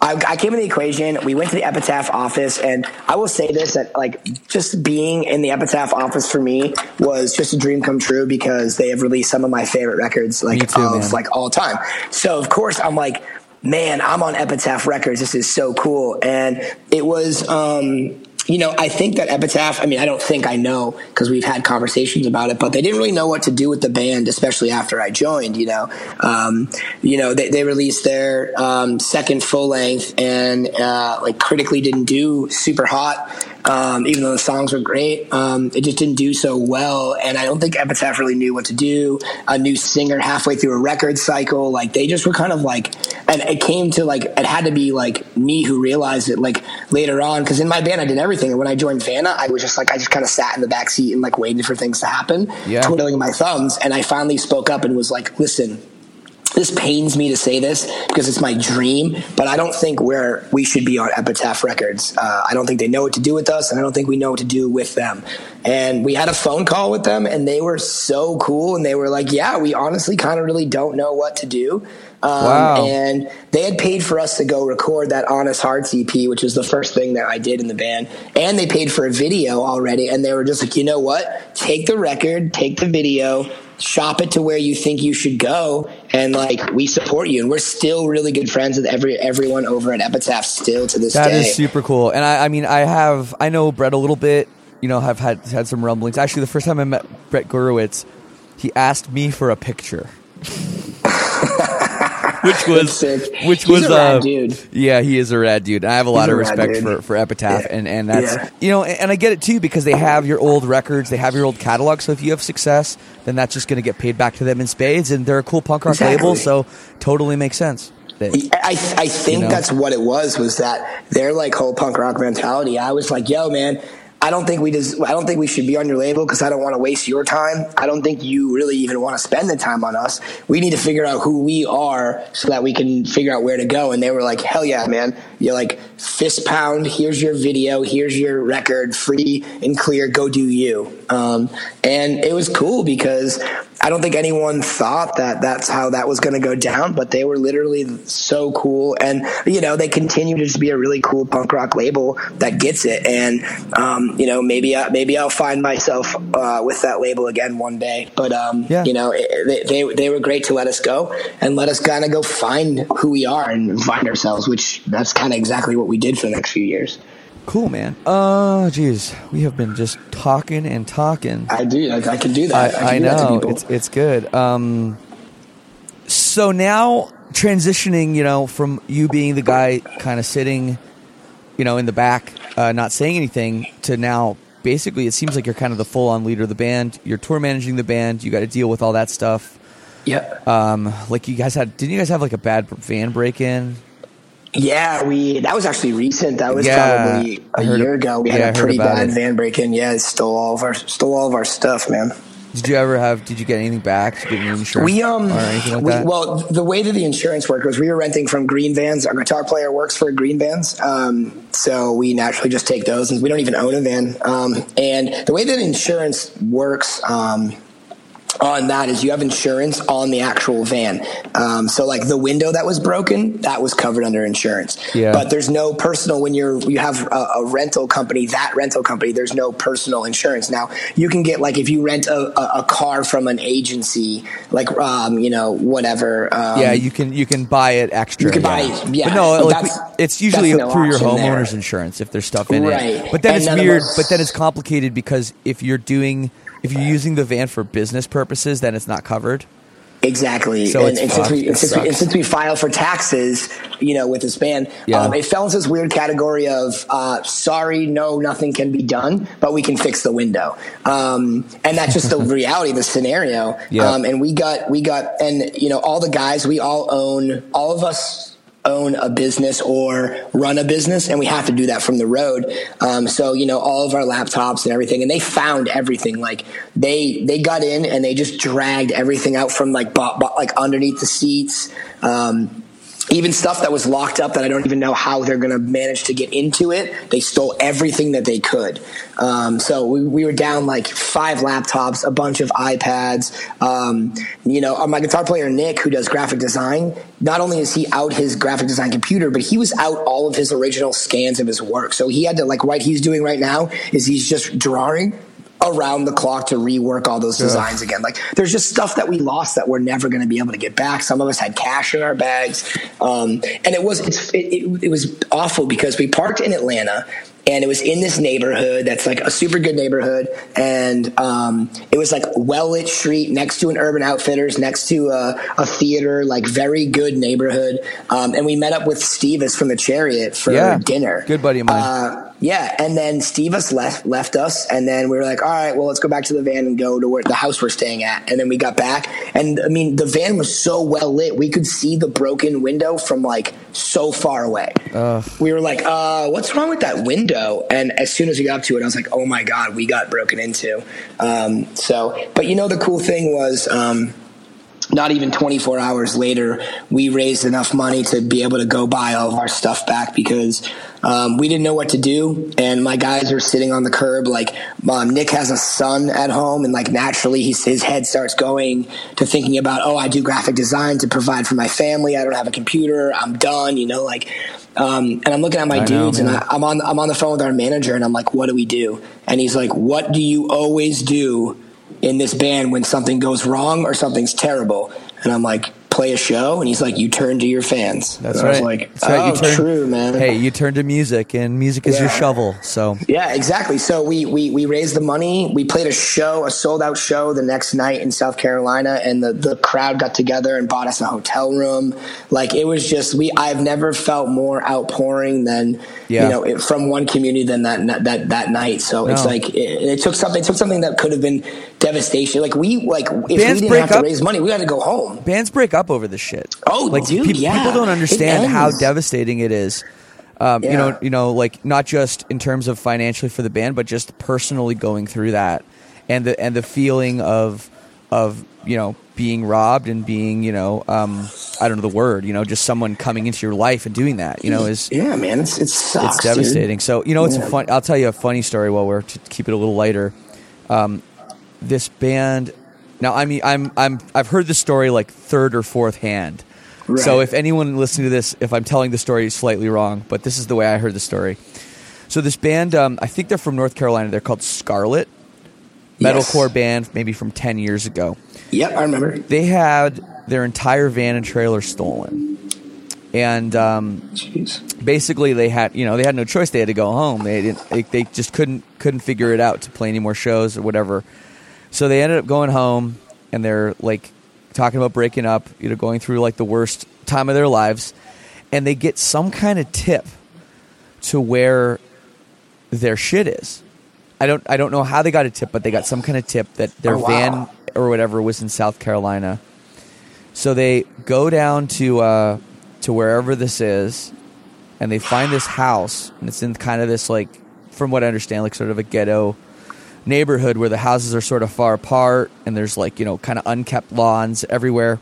I, I came in the equation. We went to the Epitaph office, and I will say this: that like just being in the Epitaph office for me was just a dream come true because they have released some of my favorite records, like too, of man. like all time. So of course I'm like, man, I'm on Epitaph Records. This is so cool, and it was. um you know, I think that Epitaph, I mean, I don't think I know because we've had conversations about it, but they didn't really know what to do with the band, especially after I joined, you know. Um, you know, they, they released their um, second full length and uh, like critically didn't do super hot, um, even though the songs were great. Um, it just didn't do so well. And I don't think Epitaph really knew what to do. A new singer halfway through a record cycle, like they just were kind of like, and it came to like, it had to be like me who realized it like later on because in my band I did everything. And when I joined Vanna, I was just like, I just kind of sat in the back seat and like waited for things to happen, Yeah. twiddling my thumbs. And I finally spoke up and was like, listen, this pains me to say this because it's my dream, but I don't think we're we should be on Epitaph Records. Uh, I don't think they know what to do with us, and I don't think we know what to do with them. And we had a phone call with them, and they were so cool, and they were like, "Yeah, we honestly kind of really don't know what to do." Um, Wow. And they had paid for us to go record that Honest Hearts EP, which was the first thing that I did in the band. And they paid for a video already. And they were just like, you know what? Take the record, take the video, shop it to where you think you should go. And like, we support you. And we're still really good friends with every everyone over at Epitaph still to this That day. is super cool. And I, I mean, I have, I know Brett a little bit. You know, have had had some rumblings. Actually, the first time I met Brett Gurewitz, he asked me for a picture, <laughs> which <laughs> was which He's was a rad uh, dude. Yeah, he is a rad dude. I have a lot a of rad respect for for Epitaph, Yeah. and and that's Yeah. you know, and, I get it too because they have your old records, they have your old catalog. So if you have success, then that's just going to get paid back to them in spades, and they're a cool punk rock Exactly. label, so totally makes sense. I, I think You know? that's what it was. Was that their like whole punk rock mentality? I was like, "Yo, man, I don't think we just, I don't think we should be on your label because I don't want to waste your time. I don't think you really even want to spend the time on us. We need to figure out who we are so that we can figure out where to go." And they were like, "Hell yeah, man! You're like fist pound. Here's your video. Here's your record, free and clear. Go do you." Um, and it was cool because I don't think anyone thought that that's how that was going to go down, but they were literally so cool. And, you know, they continue to just be a really cool punk rock label that gets it. And, um, you know, maybe, I, maybe I'll find myself, uh, with that label again one day. But, um, Yeah. you know, it, they, they, they were great to let us go and let us kind of go find who we are and find ourselves, which that's kind of exactly what we did for the next few years. Cool, man. Oh, geez, we have been just talking and talking. I do. I, I can do that. can I do know people. it's it's good. Um, so now transitioning, you know, from you being the guy kind of sitting, you know, in the back, uh, not saying anything, to now basically it seems like you're kind of the full on leader of the band. You're tour managing the band. You got to deal with all that stuff. yeah. Um, like you guys had, didn't you guys have like a bad van break in? Yeah, we that was actually recent. That was Yeah, probably a heard year ago. We had heard a pretty bad it. van break in. Yeah, it stole all of our stole all of our stuff, man. Did you ever have? Did you get anything back? Did you get any insurance We um, like we, well, the way that the insurance worked was we were renting from Green Vans. Our guitar player works for Green Vans, um, so we naturally just take those, and we don't even own a van. Um, and the way that insurance works. Um, on that is you have insurance on the actual van. Um, so like the window that was broken, that was covered under insurance. Yeah. But there's no personal when you're you have a, a rental company. That rental company, there's no personal insurance. Now you can get like if you rent a, a, a car from an agency, like um, you know whatever. Um, yeah, you can you can buy it extra. You can buy- yeah, but no, like it's usually no through your option there. homeowner's insurance if there's stuff in it. But then And it's weird. us- But then it's complicated because if you're doing if you're using the van for business purposes, then it's not covered. Exactly. So and, and since we and since, we, and since we file for taxes, you know, with this band, Yeah. um, it fell into this weird category of uh, sorry, no, nothing can be done, but we can fix the window. Um, and that's just the <laughs> reality of the scenario. Yeah. Um, and we got we got and you know all the guys we all own all of us own a business or run a business and we have to do that from the road. Um, so you know all of our laptops and everything and they found everything. Like they they got in and they just dragged everything out from like bo- bo- like underneath the seats. Um, even stuff that was locked up that I don't even know how they're going to manage to get into it. They stole everything that they could. Um, so we, we were down like five laptops, a bunch of iPads. Um, you know, uh, my guitar player Nick, who does graphic design, not only is he out his graphic design computer, but he was out all of his original scans of his work. So he had to like what he's doing right now is he's just drawing around the clock to rework all those designs again. Like there's just stuff that we lost that we're never going to be able to get back. Some of us had cash in our bags, um, and it was it's, it, it, it was awful because we parked in Atlanta. And it was in this neighborhood that's like a super good neighborhood, and um, it was like well lit street next to an Urban Outfitters, next to a, a theater, like very good neighborhood. Um, and we met up with Stevis from the Chariot for Yeah. dinner. Good buddy of mine. Uh, yeah, and then Stevis left left us, and then we were like, all right, well, let's go back to the van and go to where the house we're staying at. And then we got back, and I mean, the van was so well lit, we could see the broken window from like so far away. We were like, uh, what's wrong with that window? And as soon as we got up to it, I was like, oh my god, we got broken into. Um, so, but you know, the cool thing was. Um, not even 24 hours later, we raised enough money to be able to go buy all of our stuff back because um, we didn't know what to do. And my guys are sitting on the curb. Like, um, Nick has a son at home, and like naturally, he's, his head starts going to thinking about, oh, I do graphic design to provide for my family. I don't have a computer. I'm done, you know, like. Um, and I'm looking at my I know, dudes, and. I, I'm on I'm on the phone with our manager, and I'm like, "What do we do?" And he's like, "What do you always do in this band when something goes wrong or something's terrible?" And I'm like, "Play a show." And he's like, "You turn to your fans." That's and right. I was like, That's right. "Oh, You turn- true, man." Hey, you turn to music, and music is your shovel. So Yeah, exactly. So we, we we raised the money. We played a show, a sold out show the next night in South Carolina, and the, the crowd got together and bought us a hotel room. Like it was just we. I've never felt more outpouring than Yeah. you know it, from one community than that that that night. So it's like it, it took something. It took something that could have been devastation. Like we like if Bands we didn't have to up- raise money, we had to go home. bands break up over this shit. Oh, like dude, peop- yeah. people don't understand how devastating it is. Um, You know, you know, like not just in terms of financially for the band, but just personally going through that, and the and the feeling of of you know being robbed and being you know um, I don't know the word you know just someone coming into your life and doing that you know is Yeah, man, it's it sucks. it's devastating. dude. So you know, it's a fun. I'll tell you a funny story while we're to keep it a little lighter. Um, this band. Now I mean I'm I'm I've heard this story like third or fourth hand. So if anyone listening to this, if I'm telling the story slightly wrong, but this is the way I heard the story. So this band, um, I think they're from North Carolina. They're called Scarlet, Yes. metalcore band, maybe from ten years ago Yep, I remember. they had their entire van and trailer stolen and um, basically they had you know they had no choice they had to go home they didn't they, they just couldn't couldn't figure it out to play any more shows or whatever so they ended up going home and they're like talking about breaking up you know going through like the worst time of their lives and they get some kind of tip to where their shit is I don't I don't know how they got a tip, but they got some kind of tip that their Oh, wow. van or whatever was in South Carolina. So they go down to uh, to wherever this is, and they find this house, and it's in kind of this like, from what I understand, like sort of a ghetto neighborhood where the houses are sort of far apart, and there's like you know kind of unkept lawns everywhere.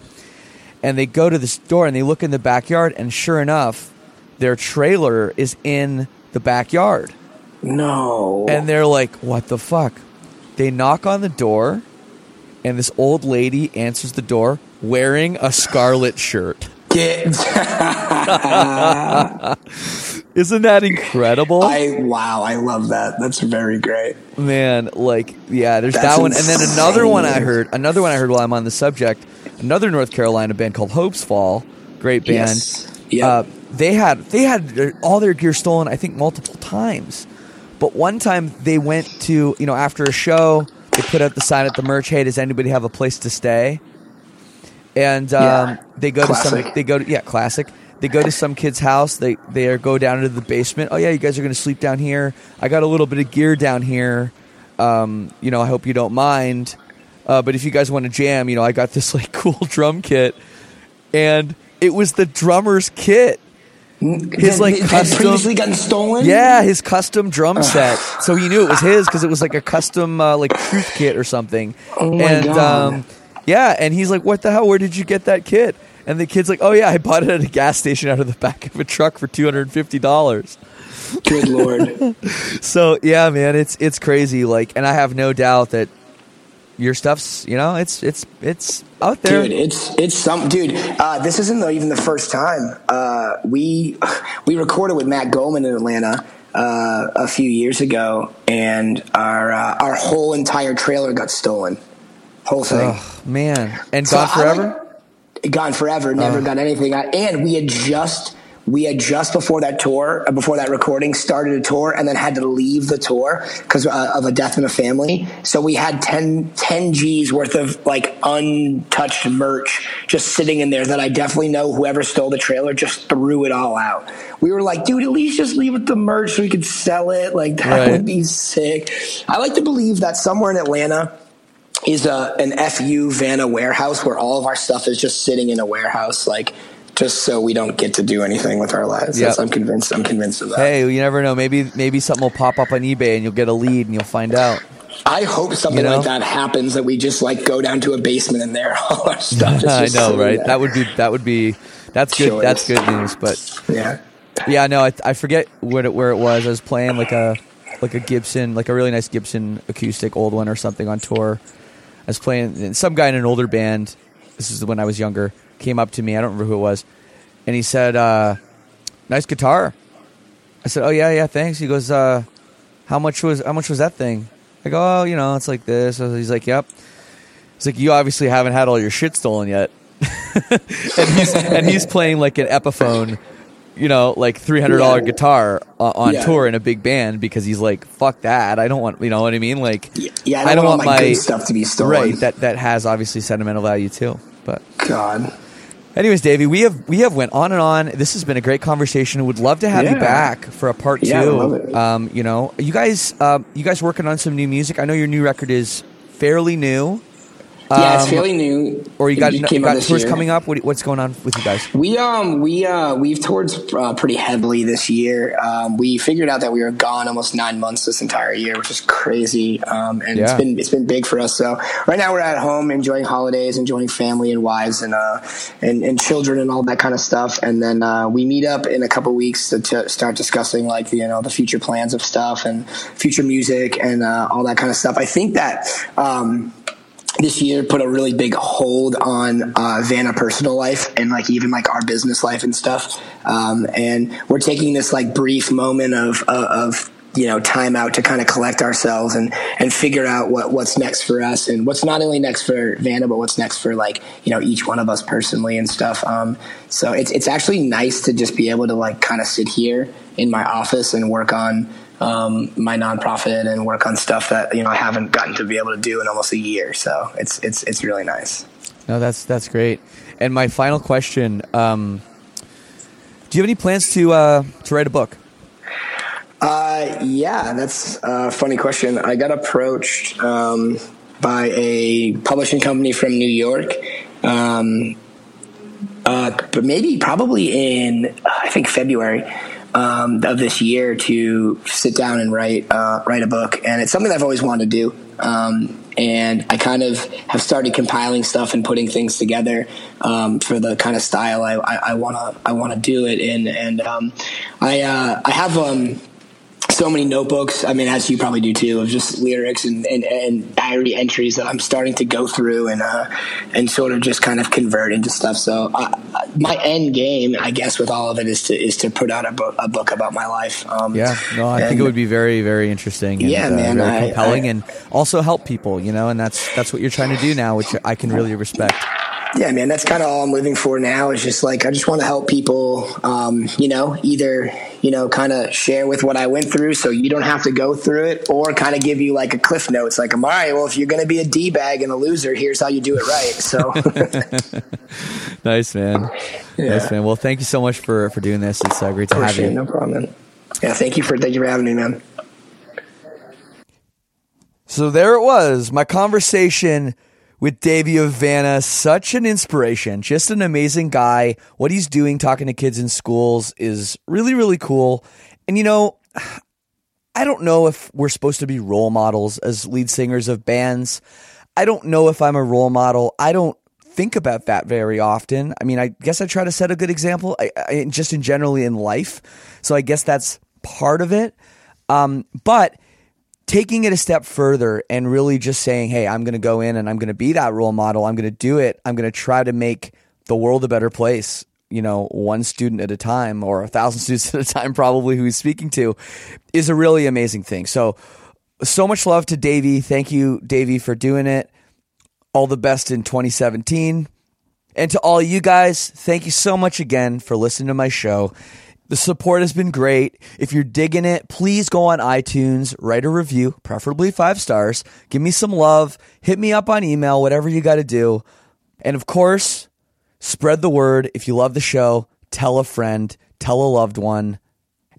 And they go to this door and they look in the backyard, and sure enough, their trailer is in the backyard. No. And they're like, what the fuck? They knock on the door, and this old lady answers the door wearing a scarlet shirt. Get. <laughs> Isn't that incredible? I wow, I love that. That's very great. Man, like, yeah, there's That's that one. And then another one I heard, another one I heard while I'm on the subject, another North Carolina band called Hopesfall, great band. Yes. Yep. Uh, they had they had their, all their gear stolen, I think, multiple times. But one time they went to, you know, after a show, they put out the sign at the merch, hey, does anybody have a place to stay? and um, Yeah. they go to some. They go to yeah, classic. They go to some kid's house. They they are, go down into the basement. Oh yeah, you guys are going to sleep down here. I got a little bit of gear down here. Um, you know, I hope you don't mind. Uh, but if you guys want to jam, you know, I got this like <laughs> cool drum kit, and it was the drummer's kit. His like had custom, previously gotten stolen. yeah, his custom drum set. So he knew it was his because it was like a custom uh, like truth kit or something. Oh my and God. um, yeah, and he's like, "What the hell? Where did you get that kit?" And the kid's like, "Oh yeah, I bought it at a gas station out of the back of a truck for two hundred and fifty dollars." Good lord. <laughs> So yeah, man, it's it's crazy. Like, and I have no doubt that your stuff's you know it's it's it's out there. Dude, it's it's some dude. Uh, this isn't though even the first time. Uh, we we recorded with Matt Goldman in Atlanta uh, a few years ago, and our uh, our whole entire trailer got stolen. Whole thing. Oh man, and So gone forever. Gone forever. Never got anything. out. And we had just we had just before that tour, uh, before that recording, started a tour, and then had to leave the tour because uh, of a death in a family. So we had 10, 10 G's worth of like untouched merch just sitting in there that I definitely know whoever stole the trailer just threw it all out. We were like, dude, at least just leave it the merch so we could sell it. Like that Right. would be sick. I like to believe that somewhere in Atlanta is a, an FU Vanna warehouse where all of our stuff is just sitting in a warehouse, like just so we don't get to do anything with our lives. Yep. That's- I'm convinced. I'm convinced of that. Hey, you never know. Maybe maybe something will pop up on eBay and you'll get a lead and you'll find out. I hope something You know? like that happens. That we just like go down to a basement and there <laughs> all our stuff. Is <laughs> I know, right? there. That would be that would be that's good. That's good news. But yeah. yeah, no, I, I forget what it, where it was. I was playing like a like a Gibson, like a really nice Gibson acoustic old one or something on tour. I was playing. and Some guy in an older band. This is when I was younger. Came up to me. I don't remember who it was, and he said, uh, "Nice guitar." I said, "Oh yeah, yeah, thanks." He goes, uh, "How much was how much was that thing?" I go, "Oh, you know, it's like this." He's like, "Yep." He's like, "You obviously haven't had all your shit stolen yet." <laughs> and he's and he's playing like an Epiphone, you know, like three hundred dollar Yeah. guitar uh, on Yeah. tour in a big band because he's like, "Fuck that! I don't want," you know what I mean? Like, Yeah, I don't, want, my, good stuff to be stolen. right. That that has obviously sentimental value too. But God. anyways, Davey, we have we have went on and on. This has been a great conversation. Would love to have you back for a part Yeah, I two. love it. Um, you know, you guys, um, you guys working on some new music. I know your new record is fairly new. Yeah, it's Um, fairly new. Or you got you got tours year. coming up. What, what's going on with you guys? We um we uh we've toured uh, pretty heavily this year. Um, we figured out that we were gone almost nine months this entire year, which is crazy. Um, and it's Yeah. been it's been big for us. So right now we're at home enjoying holidays, enjoying family and wives and uh and, and children and all that kind of stuff. And then uh, we meet up in a couple weeks to, to start discussing like the, you know the future plans of stuff and future music and uh, all that kind of stuff. I think that. Um, this year put a really big hold on uh, Vanna personal life and like even like our business life and stuff. Um, and we're taking this like brief moment of uh, of you know time out to kind of collect ourselves and and figure out what what's next for us and what's not only next for Vanna but what's next for like you know each one of us personally and stuff. Um, so it's it's actually nice to just be able to like kind of sit here in my office and work on um, my nonprofit and work on stuff that you know I haven't gotten to be able to do in almost a year. So it's it's it's really nice. No, that's that's great. And my final question: um, Do you have any plans to uh, to write a book? Uh, yeah, that's a funny question. I got approached um, by a publishing company from New York. Um, uh, but maybe probably in uh, I think February um, of this year to sit down and write uh, write a book, and it's something I've always wanted to do. Um, and I kind of have started compiling stuff and putting things together um, for the kind of style I want to I want to do it in, and um, I uh, I have. Um, so many notebooks. I mean, as you probably do too, of just lyrics and, and, and diary entries that I'm starting to go through and uh, and sort of just kind of convert into stuff. So uh, my end game, I guess, with all of it is to is to put out a book, a book about my life. Um, Yeah, no, I think it would be very, very interesting. And, Yeah, uh, man, very I- compelling, I- and also help people. You know, and that's that's what you're trying to do now, which I can really respect. Yeah, man, that's kind of all I'm living for now. Is just like I just want to help people, um, you know, either you know, kind of share with what I went through, so you don't have to go through it, or kind of give you like a cliff notes, like, I'm all right. Well, if you're going to be a d bag and a loser, here's how you do it right. So, <laughs> nice man, yeah. nice man. Well, thank you so much for for doing this. It's uh, great to have you. No problem. Man. Yeah, thank you for thank you for having me, man. So there it was, my conversation with Davey of Vanna. Such an inspiration, just an amazing guy. What he's doing, talking to kids in schools, is really, really cool. And you know, <sighs> I don't know if we're supposed to be role models as lead singers of bands. I don't know if I'm a role model. I don't think about that very often. I mean, I guess I try to set a good example, I, I, just in generally in life. So I guess that's part of it. Um, but taking it a step further and really just saying, hey, I'm going to go in and I'm going to be that role model. I'm going to do it. I'm going to try to make the world a better place, you know, one student at a time or a thousand <laughs> students at a time, probably who he's speaking to, is a really amazing thing. So, so much love to Davey. Thank you, Davey, for doing it. All the best in 2017. And to all you guys, thank you so much again for listening to my show. The support has been great. If you're digging it, please go on iTunes, write a review, preferably five stars. Give me some love. Hit me up on email, whatever you got to do. And of course, spread the word. If you love the show, tell a friend, tell a loved one,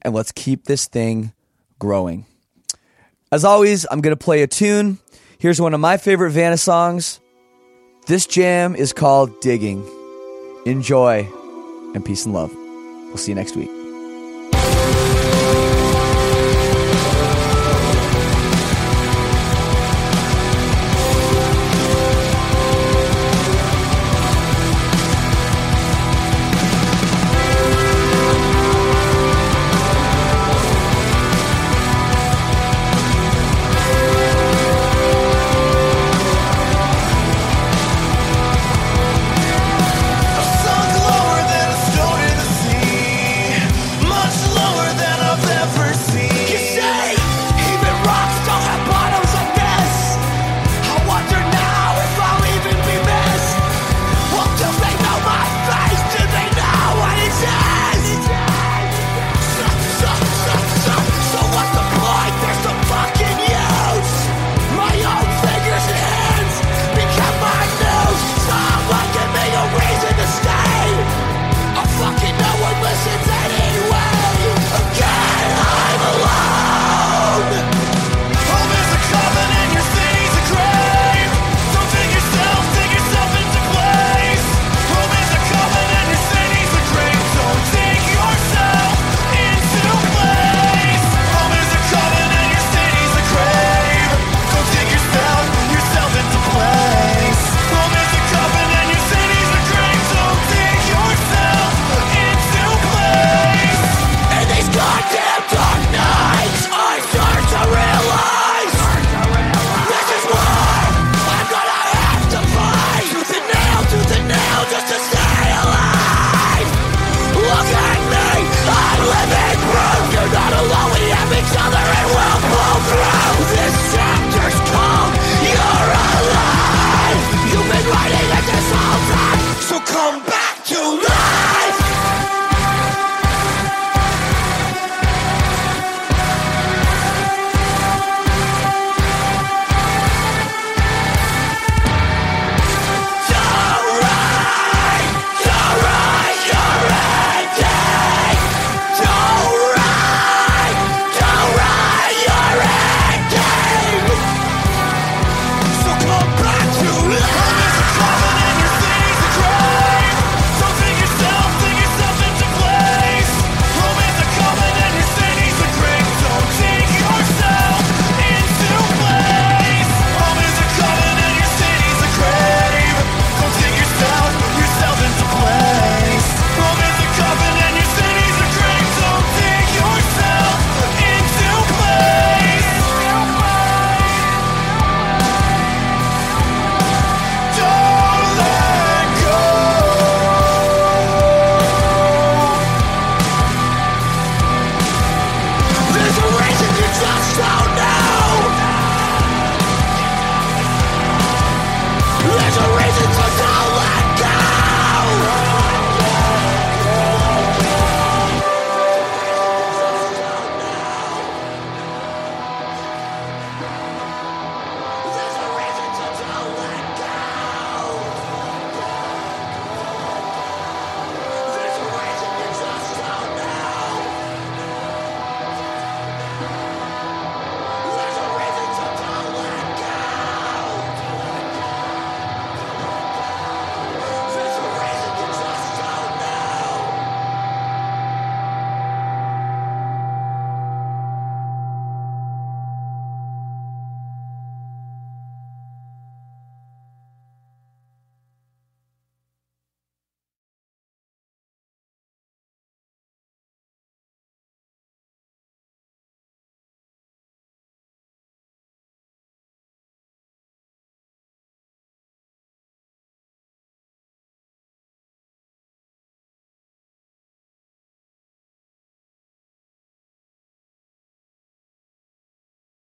and let's keep this thing growing. As always, I'm going to play a tune. Here's one of my favorite Vanna songs. This jam is called Digging. Enjoy and peace and love. We'll see you next week.